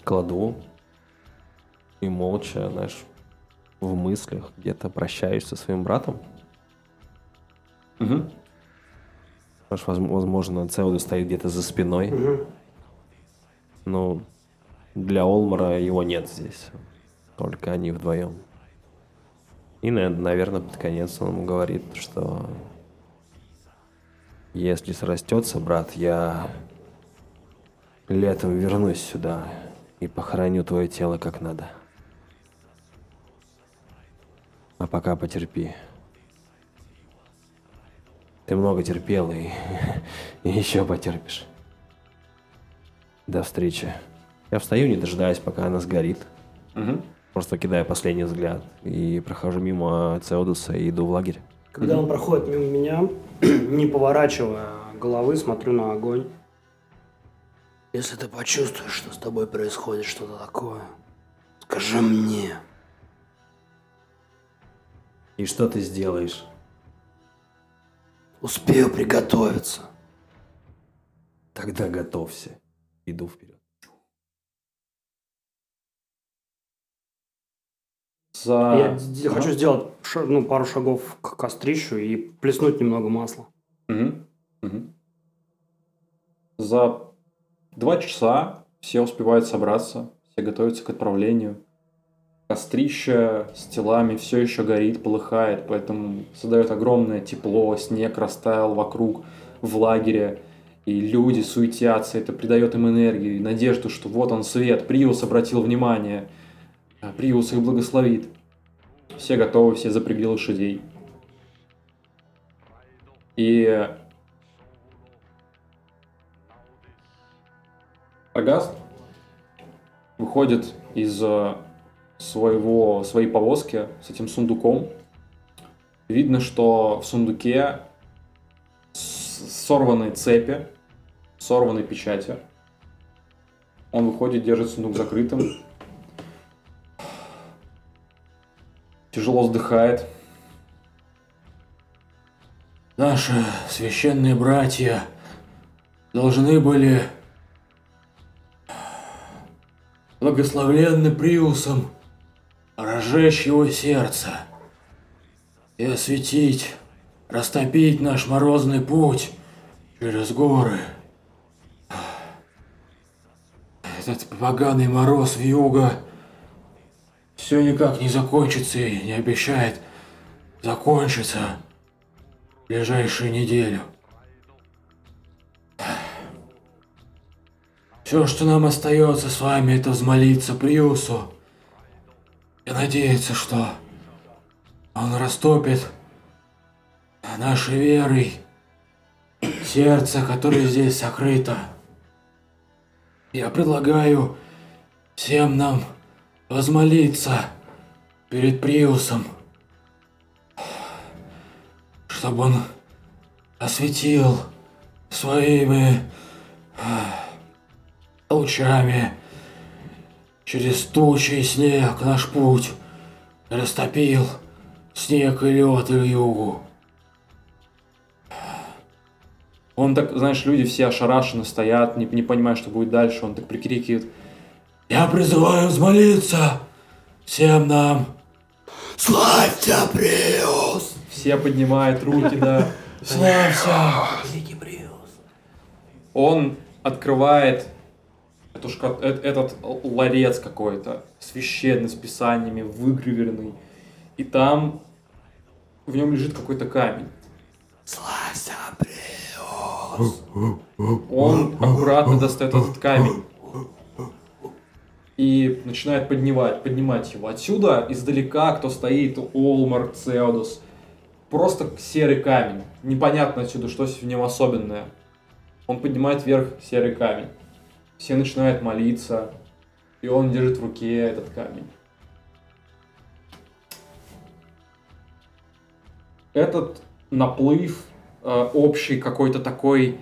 Кладу и молча, знаешь, в мыслях где-то прощаюсь со своим братом. Угу. Возможно, Цеуду стоит где-то за спиной. Мгм. Ну, для Олмара его нет здесь. Только они вдвоем. И, наверное, под конец он ему говорит, что если срастется, брат, я летом вернусь сюда и похороню твое тело как надо. А пока потерпи. Ты много терпел и, и еще потерпишь. До встречи. Я встаю, не дожидаясь, пока она сгорит. Угу. Просто кидаю последний взгляд и прохожу мимо Цеодуса и иду в лагерь. Когда он проходит мимо меня, не поворачивая головы, смотрю на огонь. Если ты почувствуешь, что с тобой происходит что-то такое, скажи мне. И что ты сделаешь? Успею приготовиться. Тогда готовься. Иду вперед. За... Я хочу сделать ну, пару шагов к кострищу и плеснуть немного масла. Мгм. Мгм. За два часа все успевают собраться, все готовятся к отправлению. Кострище с телами все еще горит, полыхает, поэтому создает огромное тепло, снег растаял вокруг в лагере, и люди суетятся, это придает им энергию надежду, что вот он свет, Приус обратил внимание, Приус их благословит. Все готовы, все запрягли лошадей. И Аргаст выходит из э, своего, своей повозки с этим сундуком. Видно, что в сундуке сорванные цепи, сорванные печати. Он выходит, держит сундук закрытым. Тяжело вздыхает. Наши священные братья должны были благословленны Приусом разжечь его сердце и осветить, растопить наш морозный путь через горы. Этот поганый мороз в юго все никак не закончится и не обещает закончиться в ближайшую неделю. Все, что нам остается с вами, это взмолиться Приусу и надеяться, что он растопит нашей верой сердце, которое здесь сокрыто. Я предлагаю всем нам возмолиться перед Приусом, чтобы он осветил своими лучами через тучи и снег наш путь, растопил снег и лед и югу. Он так, знаешь, люди все ошарашенно стоят, не, не понимая, что будет дальше. Он так прикрикивает. Я призываю взмолиться всем нам. Славься, Приус! Все поднимают руки, да. Славься! Он открывает эту шка- э- этот ларец какой-то, священный, с писаниями, выгравированный. И там в нем лежит какой-то камень. Славься, Приус! Он аккуратно достает этот камень и начинает поднимать, поднимать его. Отсюда, издалека, кто стоит, Олмар, Цеодус. Просто серый камень. Непонятно отсюда, что в нем особенное. Он поднимает вверх серый камень. Все начинают молиться, и он держит в руке этот камень. Этот наплыв э, общей какой-то такой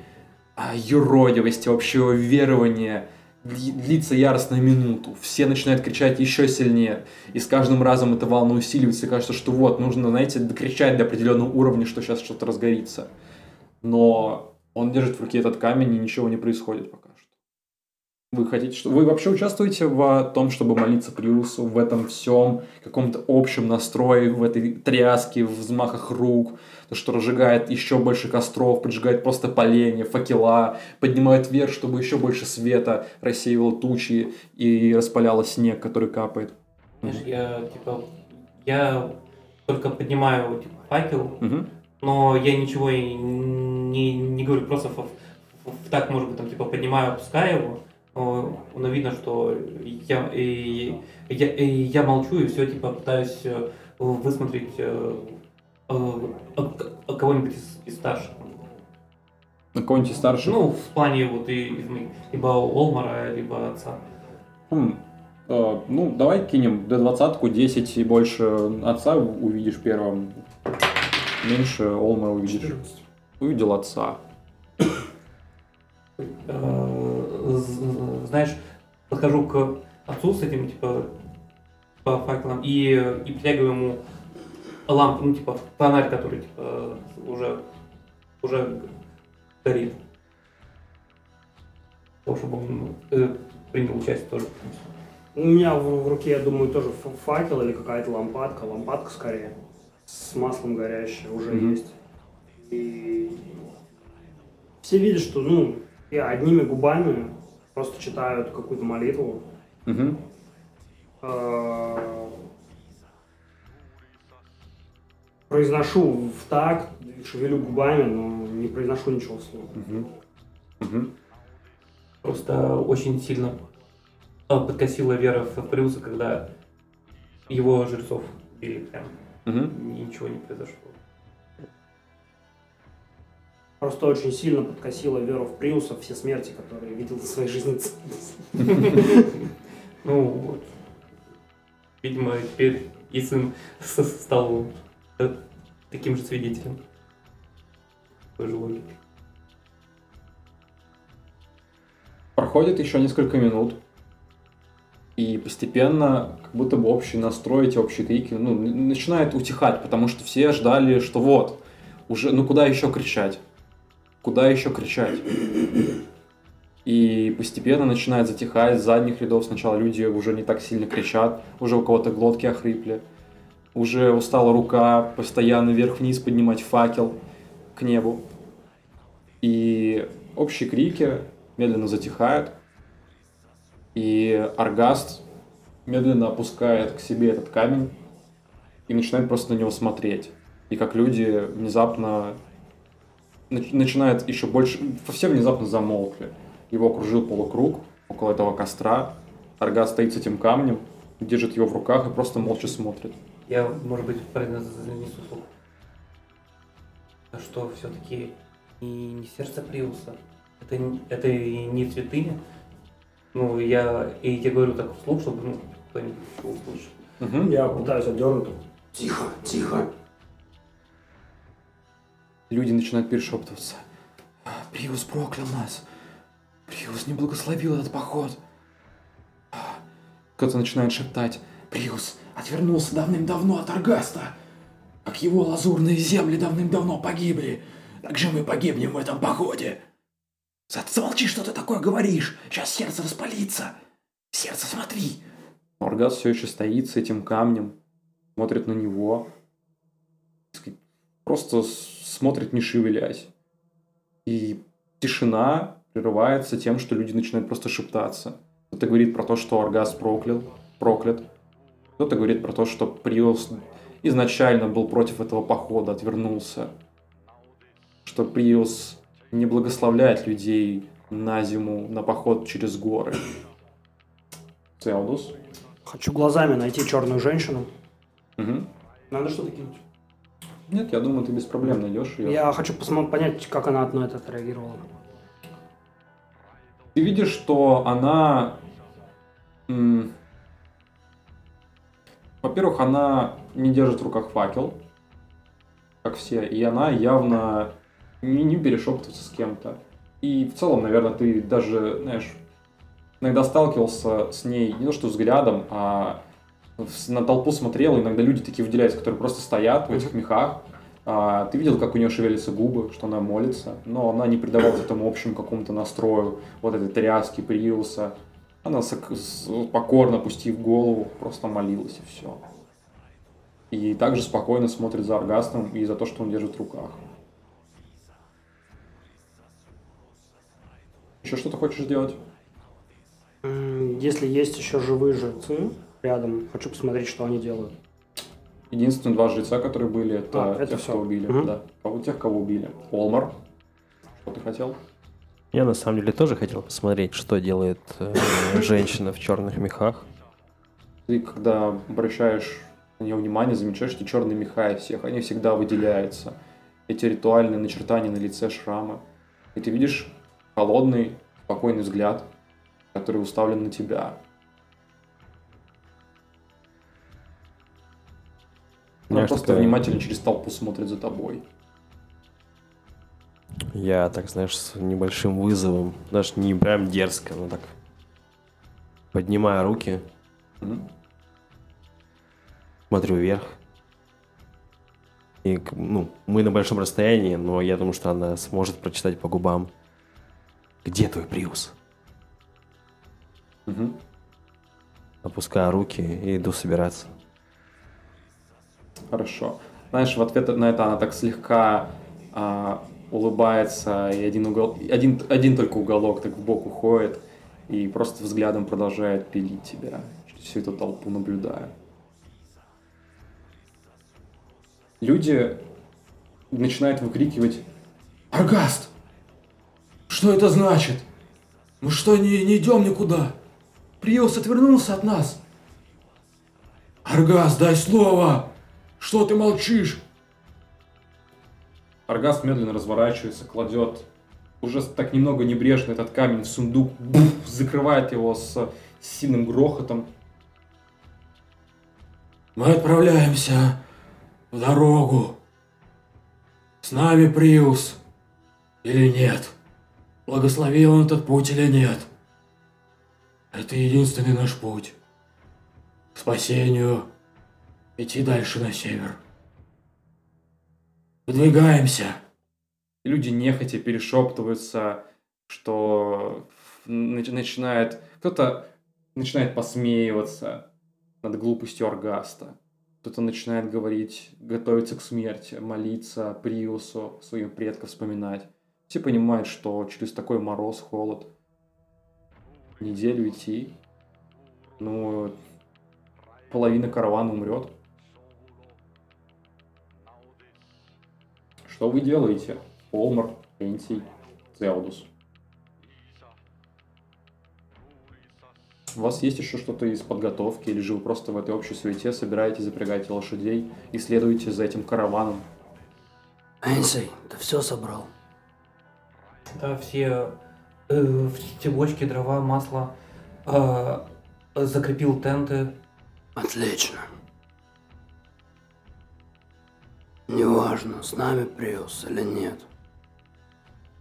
а, юродивости, общего верования длится яростно минуту. Все начинают кричать еще сильнее. И с каждым разом эта волна усиливается. И кажется, что вот, нужно, знаете, докричать до определенного уровня, что сейчас что-то разгорится. Но он держит в руке этот камень, и ничего не происходит пока что. Вы хотите, что... Вы вообще участвуете в том, чтобы молиться Приусу, в этом всем каком-то общем настрое, в этой тряске, в взмахах рук, то, что разжигает еще больше костров, поджигает просто поленья, факела, поднимает вверх, чтобы еще больше света рассеивало тучи и распаляло снег, который капает. Знаешь, я типа я только поднимаю типа, факел, Мгм. но я ничего и не, не говорю, просто в, в- так, может быть, там, типа, поднимаю, опускаю его, но, но видно, что я, и, я, и я молчу и все, типа, пытаюсь э, высмотреть э, кого-нибудь из, из старших. На кого-нибудь из старших? Ну, в плане вот и, из моих, либо Олмара, либо отца. Хм, э, ну, давай кинем D20, 10 и больше отца увидишь первым. Меньше Олмара увидишь. Увидел отца. Знаешь, подхожу к отцу с этим, типа, по факелам и, и притягиваю ему лампу, ну, типа, фонарь, который, типа, уже, уже горит. того, чтобы он э, принял участие тоже. У меня в, в руке, я думаю, тоже факел или какая-то лампадка, лампадка скорее, с маслом горящая уже Мгм. есть. И все видят, что, ну, я одними губами просто читают какую-то молитву. Э, Произношу в такт, шевелю губами, но не произношу ничего вслух. Мгм. Мгм. Просто очень сильно э, подкосила вера в Приуса, когда его жрецов били прям. И Ничего не произошло. Просто очень сильно подкосила веру в Приуса все смерти, которые видел в своей жизни. Ну вот. Видимо, теперь и сын стал таким же свидетелем. Той же логики. Проходит еще несколько минут, и постепенно, как будто бы общий настрой, эти общие крики, ну, начинает утихать, потому что все ждали, что вот, уже, ну куда еще кричать? Куда еще кричать? И постепенно начинает затихать с задних рядов. Сначала люди уже не так сильно кричат, уже у кого-то глотки охрипли. Уже устала рука постоянно вверх-вниз поднимать факел к небу. И общие крики медленно затихают. И Аргаст медленно опускает к себе этот камень и начинает просто на него смотреть. И как люди внезапно нач- начинают еще больше... Все внезапно замолкли. Его окружил полукруг около этого костра. Аргаст стоит с этим камнем, держит его в руках и просто молча смотрит. Я, может быть, правильно занесу слух. А что все-таки не, не сердце Приуса? Это, не- это и не святыня? Ну, я и тебе говорю так вслух, чтобы ну, кто-нибудь услышал. Мгм. Я пытаюсь отдернуть. Тихо, тихо. Люди начинают перешептываться. Приус проклял нас. Приус не благословил этот поход. Кто-то начинает шептать. Приус отвернулся давным-давно от Аргаста. Как его лазурные земли давным-давно погибли, так же мы погибнем в этом походе. За- Замолчи, что ты такое говоришь. Сейчас сердце распалится. Сердце, смотри. Аргаст все еще стоит с этим камнем, смотрит на него, просто смотрит не шевелясь. И тишина прерывается тем, что люди начинают просто шептаться. Кто-то говорит про то, что Аргаст проклял, проклят. Кто-то говорит про то, что Приус изначально был против этого похода, отвернулся. Что Приус не благословляет людей на зиму, на поход через горы. Целдус. Хочу глазами найти черную женщину. Мгм. Надо что-то кинуть. Нет, я думаю, ты без проблем найдешь ее. Я хочу посмотреть, понять, как она на это отреагировала. Ты видишь, что она... м, Во-первых, она не держит в руках факел, как все, и она явно не, не перешептывается с кем-то. И в целом, наверное, ты даже, знаешь, иногда сталкивался с ней не то что взглядом, а на толпу смотрел, иногда люди такие выделяются, которые просто стоят в этих мехах. А, ты видел, как у нее шевелятся губы, что она молится, но она не придавалась этому общему какому-то настрою, вот этой тряски, приуса. Она покорно, опустив голову, просто молилась и все. И также спокойно смотрит за оргастом и за то, что он держит в руках. Еще что-то хочешь сделать? Если есть еще живые жрецы рядом, хочу посмотреть, что они делают. Единственные два жреца, которые были, это, А, это тех, всё. кого убили. Мгм. Да. Кого, тех, кого убили. Олмар. Что ты хотел? Я на самом деле тоже хотел посмотреть, что делает э, женщина в черных мехах. Ты, когда обращаешь на нее внимание, замечаешь эти черные меха и всех, они всегда выделяются. Эти ритуальные начертания на лице шрама. И ты видишь холодный, спокойный взгляд, который уставлен на тебя. Она просто внимательно через толпу смотрит за тобой. Я, так знаешь, с небольшим вызовом, даже не прям дерзко, но так поднимаю руки, Мгм. смотрю вверх. И, ну, мы на большом расстоянии, но я думаю, что она сможет прочитать по губам. Где твой Приус? Мгм. Опускаю руки и иду собираться. Хорошо. Знаешь, в ответ на это она так слегка а, улыбается, и один, угол, один, один только уголок так в бок уходит, и просто взглядом продолжает пилить тебя, всю эту толпу наблюдая. Люди начинают выкрикивать Аргаст! Что это значит? Мы что, не, не идем никуда? Приус отвернулся от нас. Аргаст, дай слово! Что ты молчишь? Аргаст медленно разворачивается, кладет уже так немного небрежно этот камень в сундук, буф, закрывает его с сильным грохотом. Мы отправляемся в дорогу. С нами Приус. Или нет? Благословил он этот путь или нет? Это единственный наш путь. К спасению. Идти дальше на север. Выдвигаемся. Люди нехотя перешептываются, что нач- начинает... Кто-то начинает посмеиваться над глупостью Аргаста. Кто-то начинает говорить, готовиться к смерти, молиться Приусу, своим предков вспоминать. Все понимают, что через такой мороз, холод, неделю идти, ну, половина каравана умрет. Что вы делаете? Олмар, Энтий, Зелдус. У вас есть еще что-то из подготовки, или же вы просто в этой общей суете собираете, запрягаете лошадей и следуете за этим караваном? Энси, ты все собрал? Да, все, э, все бочки, дрова, масло. э, закрепил тенты. Отлично. Неважно, с нами Приус или нет.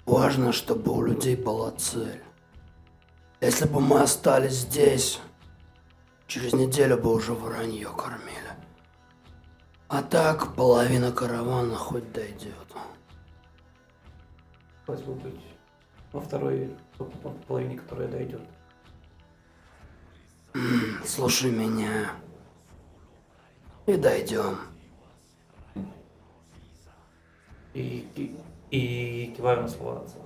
Важно, чтобы у людей была цель. Если бы мы остались здесь, через неделю бы уже воронье кормили. А так половина каравана хоть дойдет. Хотелось бы быть во второй половине, которая дойдет. Слушай меня. И дойдем. И, и, и киваю на слова отца.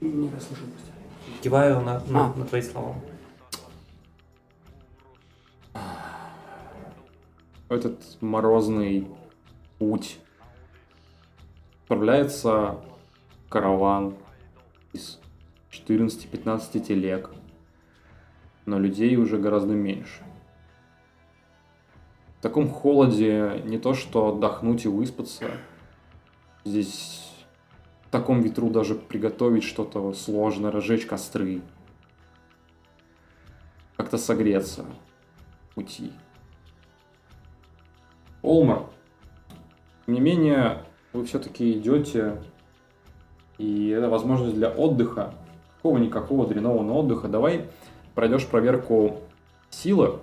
Не расслышал просто. Киваю на, на, А. на твои слова. этот морозный путь отправляется караван из 14-15 телег, но людей уже гораздо меньше. Таком холоде не то что отдохнуть и выспаться, здесь в таком ветру даже приготовить что-то сложно, разжечь костры, как-то согреться пути. Олмар, тем не менее, вы все-таки идете, и это возможность для отдыха, какого-никакого дрянного отдыха. Давай пройдешь проверку силы.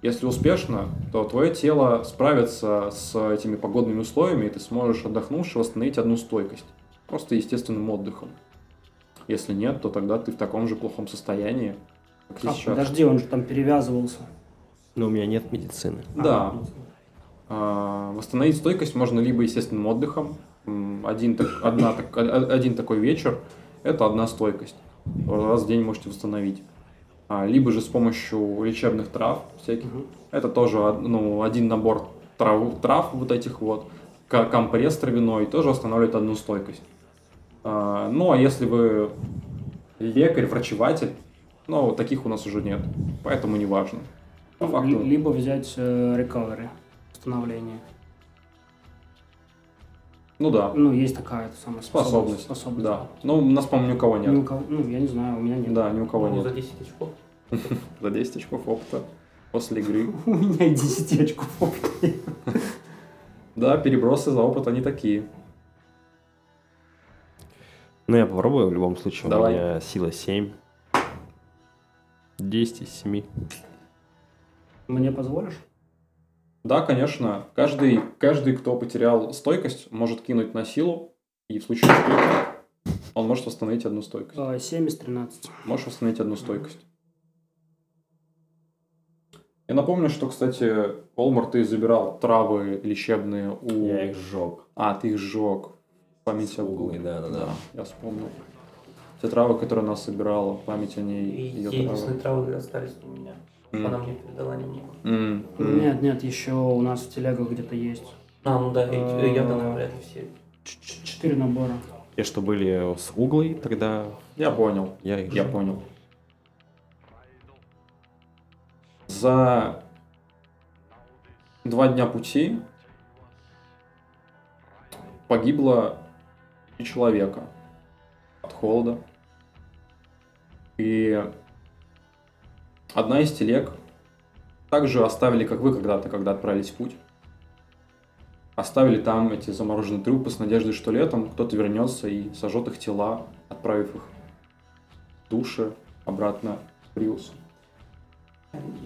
Если успешно, то твое тело справится с этими погодными условиями, и ты сможешь отдохнувши восстановить одну стойкость. Просто естественным отдыхом. Если нет, то тогда ты в таком же плохом состоянии, как А, сейчас. подожди, он же там перевязывался. Но у меня нет медицины. Да. А, А, Восстановить стойкость можно либо естественным отдыхом. Один, так- одна, так- один такой вечер – это одна стойкость. Раз в день можете восстановить. А, Либо же с помощью лечебных трав всяких. Мгм. Это тоже ну, один набор трав, трав вот этих вот. Компресс травяной тоже восстанавливает одну стойкость. А, Ну, а если вы лекарь, врачеватель, ну, таких у нас уже нет. Поэтому не важно. По Ну, факту. ли- Либо взять э, recovery, восстановление. Ну да. Ну, есть такая самая Способность. способность. Да. Ну, у нас, по-моему, ни у кого Ни у нет. кого- ну, я не знаю, у меня нет. Да, ни у кого Ну, за нет. 10 очков. За 10 очков опыта после игры. У меня и 10 очков опыта. Да, перебросы за опыт, они такие. Ну, я попробую в любом случае. Давай. У меня сила 7. 10 из 7. Мне позволишь? Да, конечно. Каждый, каждый, кто потерял стойкость, может кинуть на силу. И в случае успеха Он может восстановить одну стойкость. А, 7 из 13. Можешь восстановить одну стойкость. Я напомню, что, кстати, Олмар, ты забирал травы лечебные у... Я их сжег. А, ты их сжег. Память С о углой, да, да, да. я вспомнил. Те травы, которые она собирала, память о ней, И ее травы. травы остались у меня. М. Она мне передала немного. М, м. Нет, нет, еще у нас в телегах где-то есть. А, ну да, и- А. явно, наверное, вряд ли все. Четыре набора. Те, что были с углой, тогда Я понял. я их Я понял. За два дня пути погибло три человека от холода. И одна из телег также оставили, как вы когда-то, когда отправились в путь. Оставили там эти замороженные трупы с надеждой, что летом кто-то вернется и сожжет их тела, отправив их души обратно в Приус.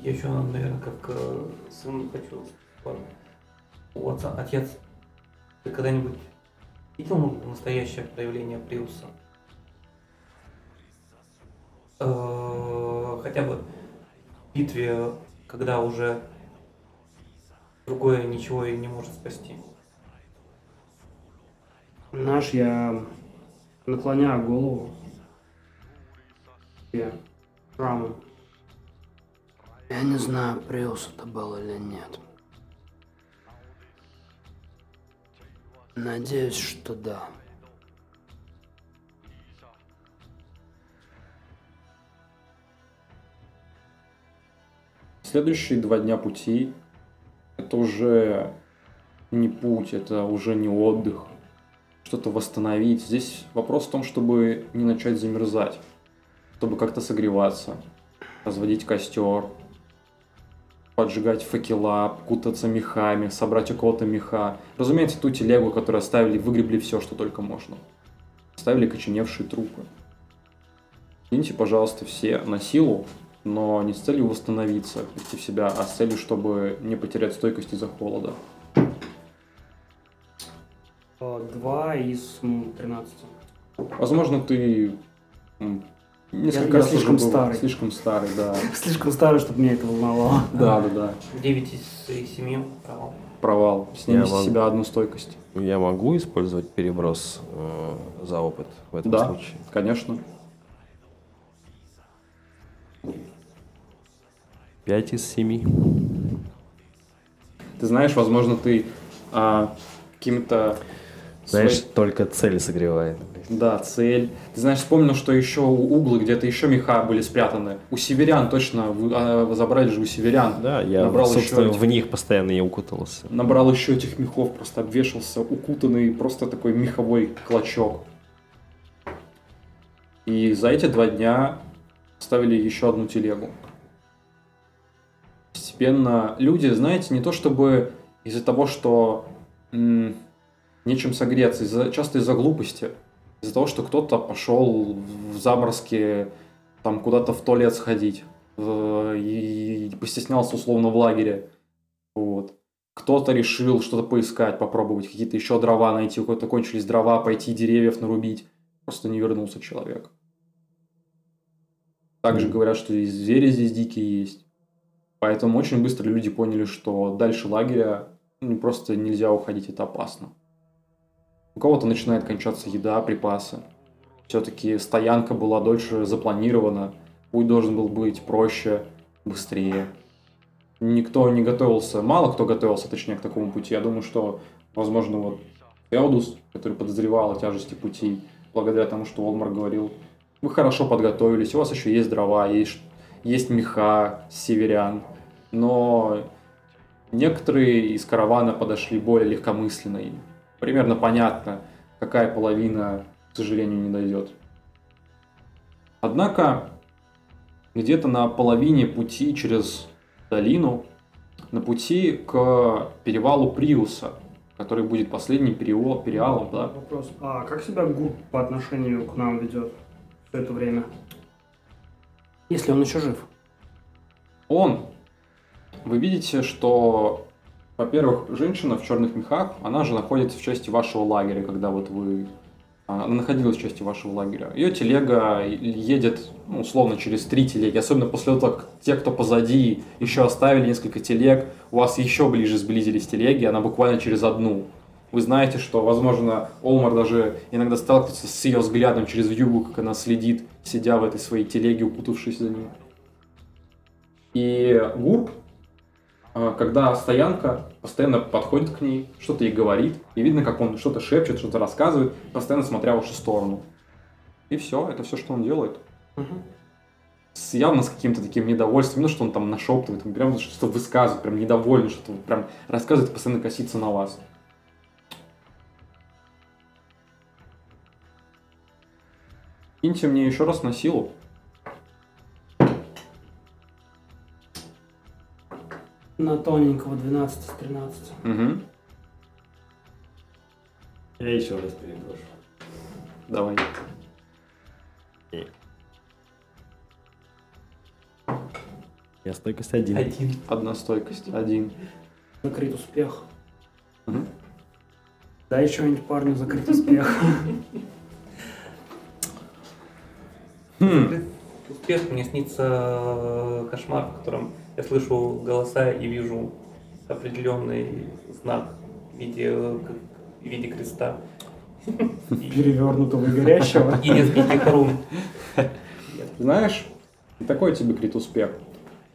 Я еще, наверное, как э, сын хочу у отца, отец, ты когда-нибудь видел настоящее проявление Приуса? Э, Хотя бы битве, когда уже другое ничего и не может спасти. Наш я наклоняю голову. Я раму. Я не знаю, Приус это был или нет. Надеюсь, что да. Следующие два дня пути это уже не путь, это уже не отдых, что-то восстановить. Здесь вопрос в том, чтобы не начать замерзать, чтобы как-то согреваться, разводить костер, поджигать факела, кутаться мехами, собрать у кого-то меха. Разумеется, ту телегу, которую оставили, выгребли все, что только можно. Оставили коченевшие трупы. Киньте, пожалуйста, все на силу, но не с целью восстановиться, прийти в себя, а с целью, чтобы не потерять стойкость из-за холода. А, Два из м, 13. Возможно, ты несколько я раз уже слишком был- старый. Слишком старый, да. Слишком старый, чтобы меня это волновало. Да, да, да. 9 из 7 провал. Провал. Снимите Я с себя одну стойкость. Я могу использовать переброс э, за опыт в этом Да. случае? Конечно. 5 из 7. Ты знаешь, возможно, ты а, каким-то... Знаешь, своей- только цель согревает. Да, цель. Ты знаешь, вспомнил, что еще углы где-то еще меха были спрятаны. У северян точно, вы а, забрали же у северян. Да, я, Набрал собственно, еще в них постоянно и укутался. Набрал еще этих мехов, просто обвешался, укутанный, просто такой меховой клочок. И за эти два дня ставили еще одну телегу. Постепенно люди, знаете, не то чтобы из-за того, что м, нечем согреться, из-за, часто из-за глупости, из-за того, что кто-то пошел в заморозке там куда-то в туалет сходить э, и, и постеснялся условно в лагере. Вот. Кто-то решил что-то поискать, попробовать, какие-то еще дрова найти, у кого-то кончились дрова, пойти деревьев нарубить. Просто не вернулся человек. Также говорят, что и звери здесь дикие есть. Поэтому очень быстро люди поняли, что дальше лагеря ну, просто нельзя уходить, это опасно. У кого-то начинает кончаться еда, припасы. Все-таки стоянка была дольше запланирована, путь должен был быть проще, быстрее. Никто не готовился, мало кто готовился, точнее, к такому пути. Я думаю, что, возможно, вот Эодус, который подозревал о тяжести пути, благодаря тому, что Олмар говорил, вы хорошо подготовились, у вас еще есть дрова, есть, есть меха северян, но некоторые из каравана подошли более легкомысленно. И примерно понятно, какая половина, к сожалению, не дойдет. Однако, где-то на половине пути через долину, на пути к перевалу Приуса, который будет последним перео- перевалом, да, Вопрос. А как себя Гур по отношению к нам ведет все это время? Если он еще жив. Он, вы видите, что, во-первых, женщина в черных мехах, она же находится в части вашего лагеря, когда вот вы Она находилась частью вашего лагеря. Ее телега едет, ну, условно, через три телеги. Особенно после того, как те, кто позади, еще оставили несколько телег, у вас еще ближе сблизились телеги, она буквально через одну. Вы знаете, что, возможно, Олмар даже иногда сталкивается с ее взглядом через вьюгу, как она следит, сидя в этой своей телеге, укутавшись за ним. И Гурб, когда стоянка постоянно подходит к ней, что-то ей говорит, и видно, как он что-то шепчет, что-то рассказывает, постоянно смотря в вашу сторону. И все, это все, что он делает. С, явно с каким-то таким недовольством, ну, что он там нашептывает, прям что-то высказывает, прям недовольный, что-то прям рассказывает, постоянно косится на вас. Киньте мне еще раз на силу. На тоненького 12 из 13. Угу. Я еще раз переброшу. Давай. Я стойкость один. Один. Одна стойкость. Один. Закрыт успех. Мгм. Дай что-нибудь парню закрыть успех. Хм. Успех, мне снится э, кошмар, в котором я слышу голоса и вижу определенный знак в виде, в виде креста. Перевернутого и горящего. и нескольких рун. Знаешь, такой тебе крит успех.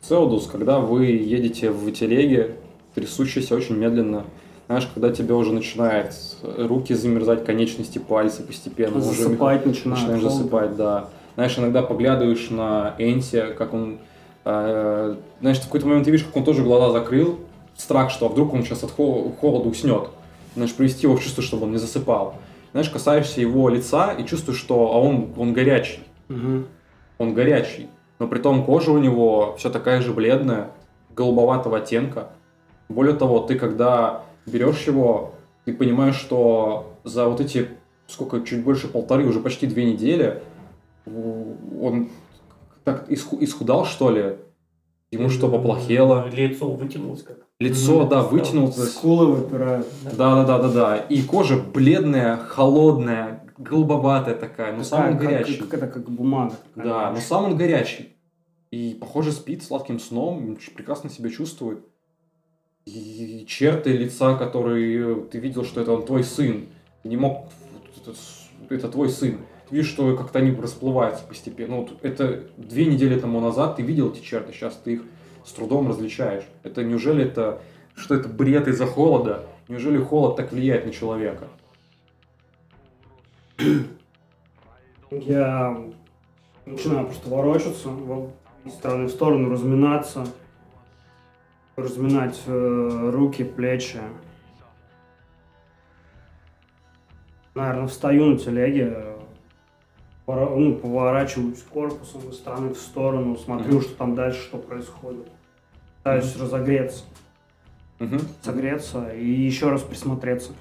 Цеудус, когда вы едете в телеге, трясущейся очень медленно, знаешь, когда тебе уже начинает руки замерзать, конечности, пальцы постепенно. уже Засыпать начинаешь начинает. холодно. засыпать, да. Знаешь, иногда поглядываешь на Энси, как он... э, знаешь, в какой-то момент ты видишь, как он тоже глаза закрыл. Страх, что а вдруг он сейчас от хо- холода уснет. Знаешь, привести его в чувство, чтобы он не засыпал. Знаешь, касаешься его лица и чувствуешь, что а он, он горячий Мгм. он горячий, но при том кожа у него все такая же бледная, голубоватого оттенка. Более того, ты когда берешь его, ты понимаешь, что за вот эти, сколько, чуть больше полторы, уже почти две недели, он так исху- исхудал, что ли? Ему что, поплохело? Лицо вытянулось как. Лицо, да, вытянулось. Скулы выпирают. Да, да, да, да, да. И кожа бледная, холодная, голубоватая такая, но сам он как- горячий. Как это, как бумага. такая. Да, но сам он горячий. И, похоже, спит сладким сном, прекрасно себя чувствует. И черты лица, которые ты видел, что это он твой сын. Ты не мог... Это твой сын. Видишь, что как-то они расплываются постепенно. Вот это две недели тому назад ты видел эти черты, сейчас ты их с трудом различаешь. Это неужели это... Что это бред из-за холода? Неужели холод так влияет на человека? Я начинаю просто ворочаться во- из стороны в сторону, разминаться, разминать э, руки, плечи. Наверное, встаю на телеге, ну, поворачиваюсь корпусом из стороны в сторону, смотрю, Мгм. что там дальше, что происходит. Пытаюсь разогреться, Мгм. согреться и еще раз присмотреться.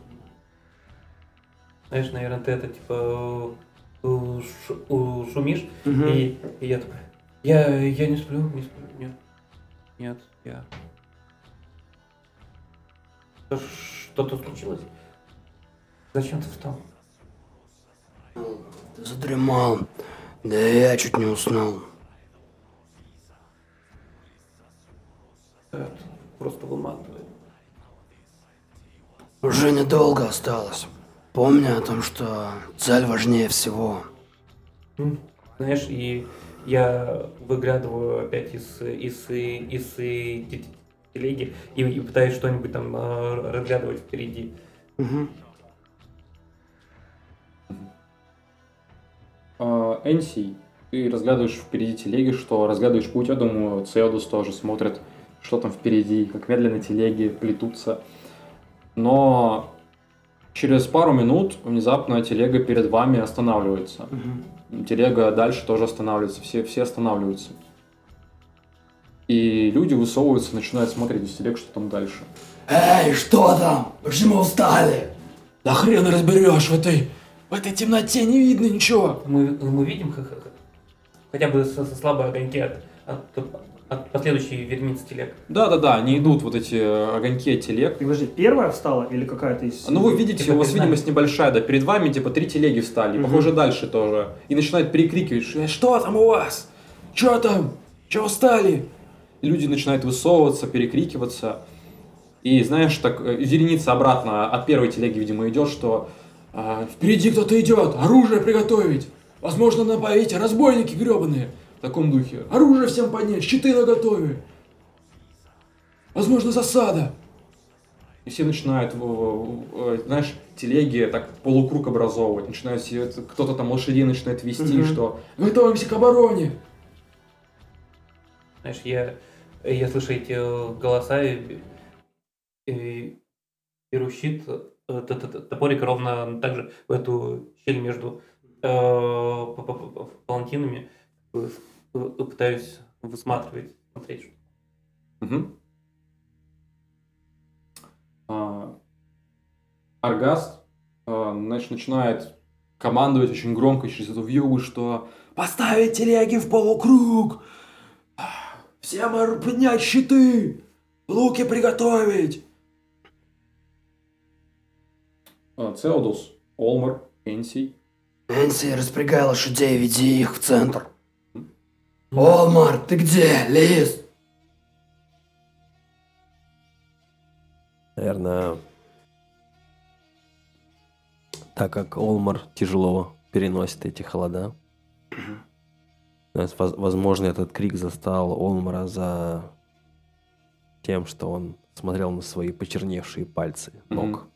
Знаешь, наверное, ты это типа э, шу- шумишь, Мгм. и, и я такой, я, я не сплю, не сплю, нет, нет, я... Что- Что-то случилось? Зачем ты встал? Ты задремал. Да я чуть не уснул. Это просто выматывает. Уже недолго осталось. Помни о том, что цель важнее всего. Знаешь, и я выглядываю опять из, из, из, из телеги и, и пытаюсь что-нибудь там э, разглядывать впереди. Мгм. А, Энси, ты разглядываешь впереди телеги, что разглядываешь путь, я думаю, Цеодус тоже смотрит, что там впереди, как медленно телеги плетутся. Но через пару минут внезапно телега перед вами останавливается. Мгм. Телега дальше тоже останавливается, все, все останавливаются. И люди высовываются, начинают смотреть из телег, что там дальше. Эй, что там? Почему встали? Да хрен разберешь в этой... В этой темноте не видно ничего. Мы, мы видим хотя бы со, со слабые огоньки от, от, от последующей вереницы телег. Да-да-да, они идут, вот эти э, огоньки от телег. Ты подожди, первая встала или какая-то из... Ну, вы видите, Типа у вас видимость небольшая, да, перед вами, типа, три телеги встали, и, Мгм. похоже, дальше тоже. И начинают перекрикивать, что Э, Что там у вас? Че там? Че устали? И люди начинают высовываться, перекрикиваться. И знаешь, так э, вереница обратно от первой телеги, видимо, идет, что Впереди кто-то идет, оружие приготовить. Возможно, напоить, разбойники гребаные. в таком духе. Оружие всем поднять, щиты наготове. Возможно, засада. И все начинают, э, знаешь, телеги так полукруг образовывать. Начинают кто-то там лошадей начинает вести, Мгм. что Готовимся к обороне. Знаешь, я, я слышу эти э, голоса и, и беру щит, топорик ровно так же в эту щель между э, палантинами э, э, пытаюсь высматривать, смотреть. что-. А, Аргаст, значит, начинает командовать очень громко через эту вьюгу, что Поставить телеги в полукруг. Всем поднять щиты. Луки приготовить. Цеодус, Олмар, Энсий, Энси, распрягай лошадей, веди их в центр. Олмар, ты где? Лис? Наверное, так как Олмар тяжело переносит эти холода, возможно, этот крик застал Олмара за тем, что он смотрел на свои почерневшие пальцы ног. Мгм.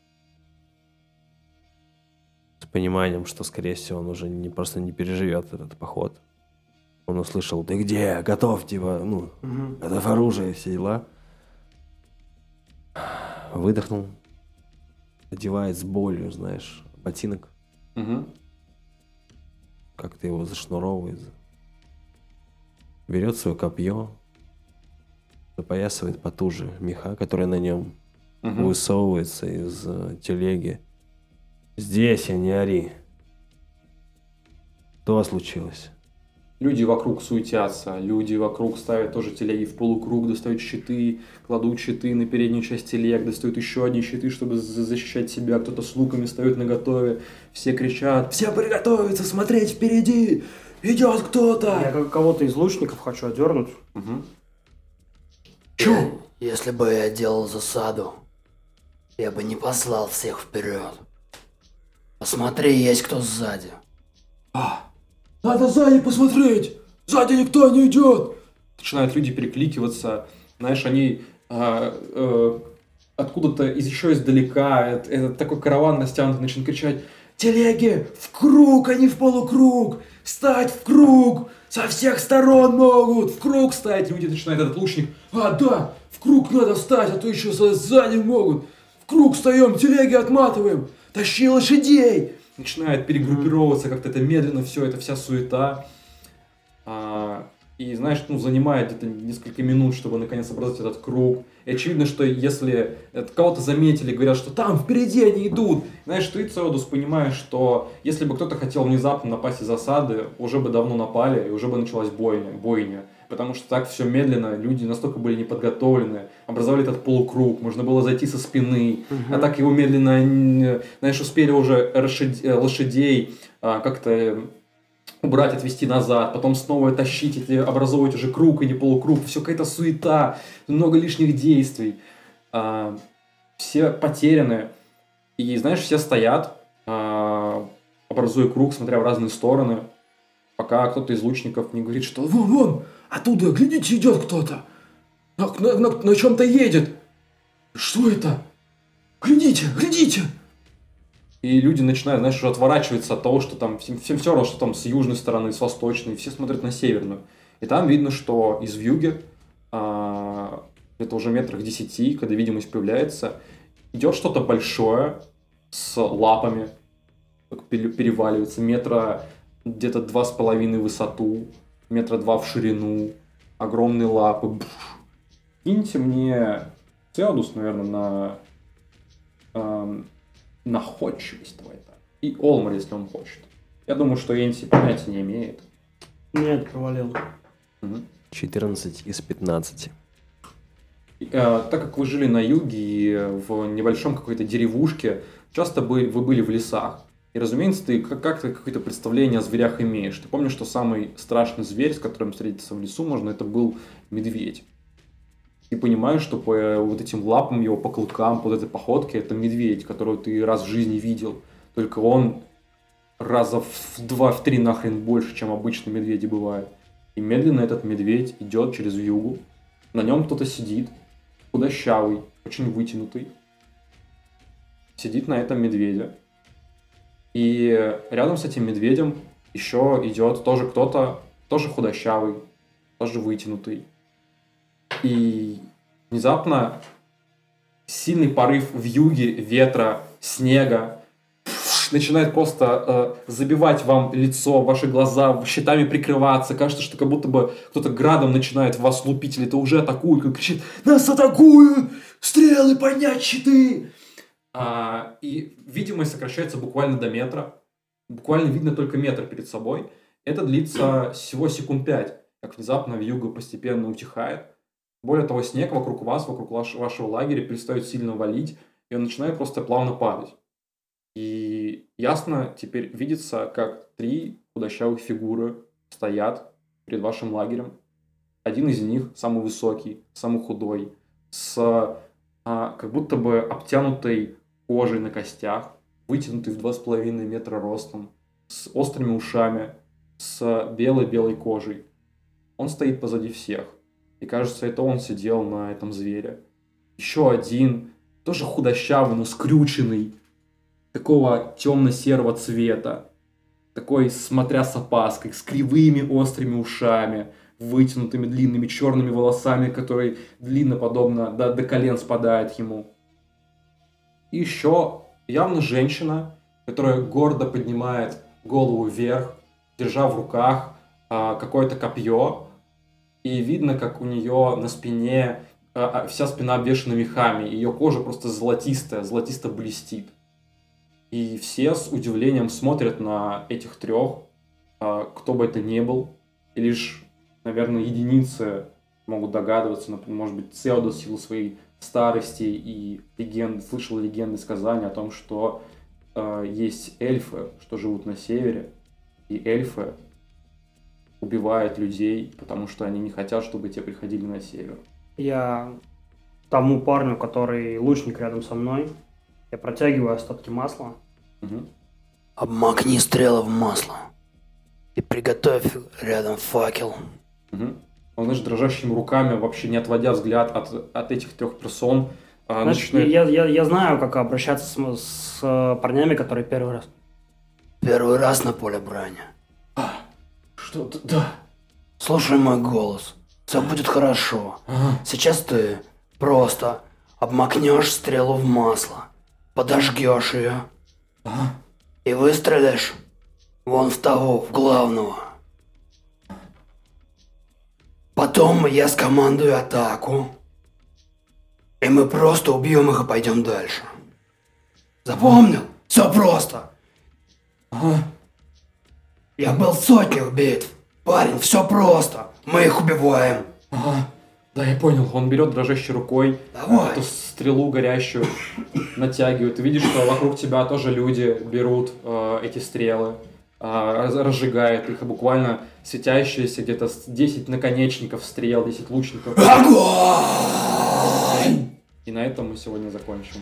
С пониманием, что, скорее всего, он уже не, просто не переживет этот поход. Он услышал, ты где? Готов, типа, ну, Мгм. Готов оружие, все дела. Выдохнул. Одевает с болью, знаешь, ботинок. Мгм. Как-то его зашнуровывает. Берет свое копье. Запоясывает потуже меха, который на нем Мгм. высовывается из э, телеги. Здесь, а не ори. Что случилось? Люди вокруг суетятся, люди вокруг ставят тоже телеги в полукруг, достают щиты, кладут щиты на переднюю часть телег, достают еще одни щиты, чтобы за- защищать себя. Кто-то с луками стоит на готове, все кричат. Все приготовиться, смотреть впереди. Идет Я кто-то. как- кого-то из лучников хочу одернуть. Мгм. Э, Если бы я делал засаду, я бы не послал всех вперед. Посмотри, есть кто сзади. Надо сзади посмотреть. Сзади никто не идет. Начинают люди перекликиваться, знаешь, они а, э, откуда-то из еще издалека, это, это такой караван растянутый, начинают кричать, Телеги в круг, а не в полукруг. Стать в круг. Со всех сторон могут. В круг стать. люди начинают этот лучник, А, да, в круг надо встать, а то еще сзади могут. В круг встаем, телеги отматываем. Тащи лошадей. начинает перегруппировываться как-то это медленно, все, это вся суета. А, и, знаешь, ну, занимает где-то несколько минут, чтобы наконец образовать этот круг. И очевидно, что если это кого-то заметили, говорят, что там впереди они идут, знаешь, ты, Цеодус, понимаешь, что если бы кто-то хотел внезапно напасть из засады, уже бы давно напали, и уже бы началась бойня, бойня. Потому что так все медленно, люди настолько были неподготовлены, образовали этот полукруг, можно было зайти со спины, а так его медленно, знаешь, успели уже э, лошадей а, как-то э, убрать, отвести назад, потом снова тащить, эти, образовывать уже круг, а не полукруг. Все какая-то суета, много лишних действий. А, все потеряны. И, знаешь, все стоят, а, образуя круг, смотря в разные стороны, пока кто-то из лучников не говорит, что Вон, вон, оттуда, глядите, идет кто-то. На, на- на- на чем-то едет. Что это? Глядите, глядите. И люди начинают, знаешь, уже отворачиваться от того, что там всем, всем все равно, что там с южной стороны, с восточной, все смотрят на северную. И там видно, что из вьюги, а, это уже метрах десяти, когда видимость появляется, идет что-то большое с лапами, переваливается, метра где-то два с половиной высоту, метра два в ширину, огромные лапы. Бф. Киньте мне Цеодус, наверное, на эм, находчивость твоя. И Олмар, если он хочет. Я думаю, что Энси понятия не имеет. Нет, провалил. Мгм. 14 из 15. Э, так как вы жили на юге и в небольшом какой-то деревушке, часто бы, вы были в лесах. И, разумеется, ты как- как-то какое-то представление о зверях имеешь. Ты помнишь, что самый страшный зверь, с которым встретиться в лесу можно, это был медведь. Ты понимаешь, что по э, вот этим лапам его, по клыкам, по вот этой походке, это медведь, которого ты раз в жизни видел. Только он раза в два, в три нахрен больше, чем обычно медведи бывают. И медленно этот медведь идет через югу. На нем кто-то сидит, худощавый, очень вытянутый. Сидит на этом медведе. И рядом с этим медведем еще идет тоже кто-то, тоже худощавый, тоже вытянутый. И внезапно сильный порыв в юге, ветра, снега начинает просто э, забивать вам лицо, ваши глаза, щитами прикрываться. Кажется, что как будто бы кто-то градом начинает вас лупить, или это уже атакует, кричит «Нас атакуют! Стрелы, поднять щиты!» А, и видимость сокращается буквально до метра. Буквально видно только метр перед собой. Это длится всего секунд пять, как внезапно вьюга постепенно утихает. Более того, снег вокруг вас, вокруг ваш- вашего лагеря перестает сильно валить, и он начинает просто плавно падать. И ясно теперь видится, как три худощавых фигуры стоят перед вашим лагерем. Один из них самый высокий, самый худой, с а, как будто бы обтянутой кожей на костях, вытянутый в 2,5 метра ростом, с острыми ушами, с белой-белой кожей. Он стоит позади всех. И кажется, это он сидел на этом звере. Еще один, тоже худощавый, но скрюченный, такого темно-серого цвета, такой, смотря с опаской, с кривыми острыми ушами, вытянутыми длинными черными волосами, которые длинно, подобно до, до колен спадают ему. И еще явно женщина, которая гордо поднимает голову вверх, держа в руках а, какое-то копье, и видно, как у нее на спине а, а, вся спина обвешана мехами, ее кожа просто золотистая, золотисто блестит. И все с удивлением смотрят на этих трех, а, кто бы это ни был. И лишь, наверное, единицы могут догадываться, например, может быть, Цеодос в силу своей старости и легенд, слышал легенды, сказания о том, что э, есть эльфы, что живут на севере, и эльфы убивают людей, потому что они не хотят, чтобы те приходили на север. Я тому парню, который лучник рядом со мной, я протягиваю остатки масла. Мгм. Обмакни стрелы в масло. И приготовь рядом факел. Мгм. Он, знаешь, дрожащими руками, вообще не отводя взгляд от, от этих трех персон, а, Знаешь, начинает- я, я, я знаю, как обращаться с, с, э, парнями, которые первый раз. Первый раз на поле брани. Что? д- Да. Слушай мой голос. Все будет хорошо. Ага. Сейчас ты просто обмакнешь стрелу в масло, подожгешь ее Ага. и выстрелишь вон в того, в главного. Потом я скомандую атаку, и мы просто убьем их и пойдем дальше. Запомнил? Все просто. Ага. Я был в сотнях битв. Парень, все просто. Мы их убиваем. Ага. Да, я понял. Он берет дрожащей рукой Давай. эту стрелу горящую, натягивает. Видишь, что вокруг тебя тоже люди берут э, эти стрелы, э, раз- разжигают их, буквально светящиеся где-то с 10 наконечников стрел, 10 лучников. Огонь! И на этом мы сегодня закончим.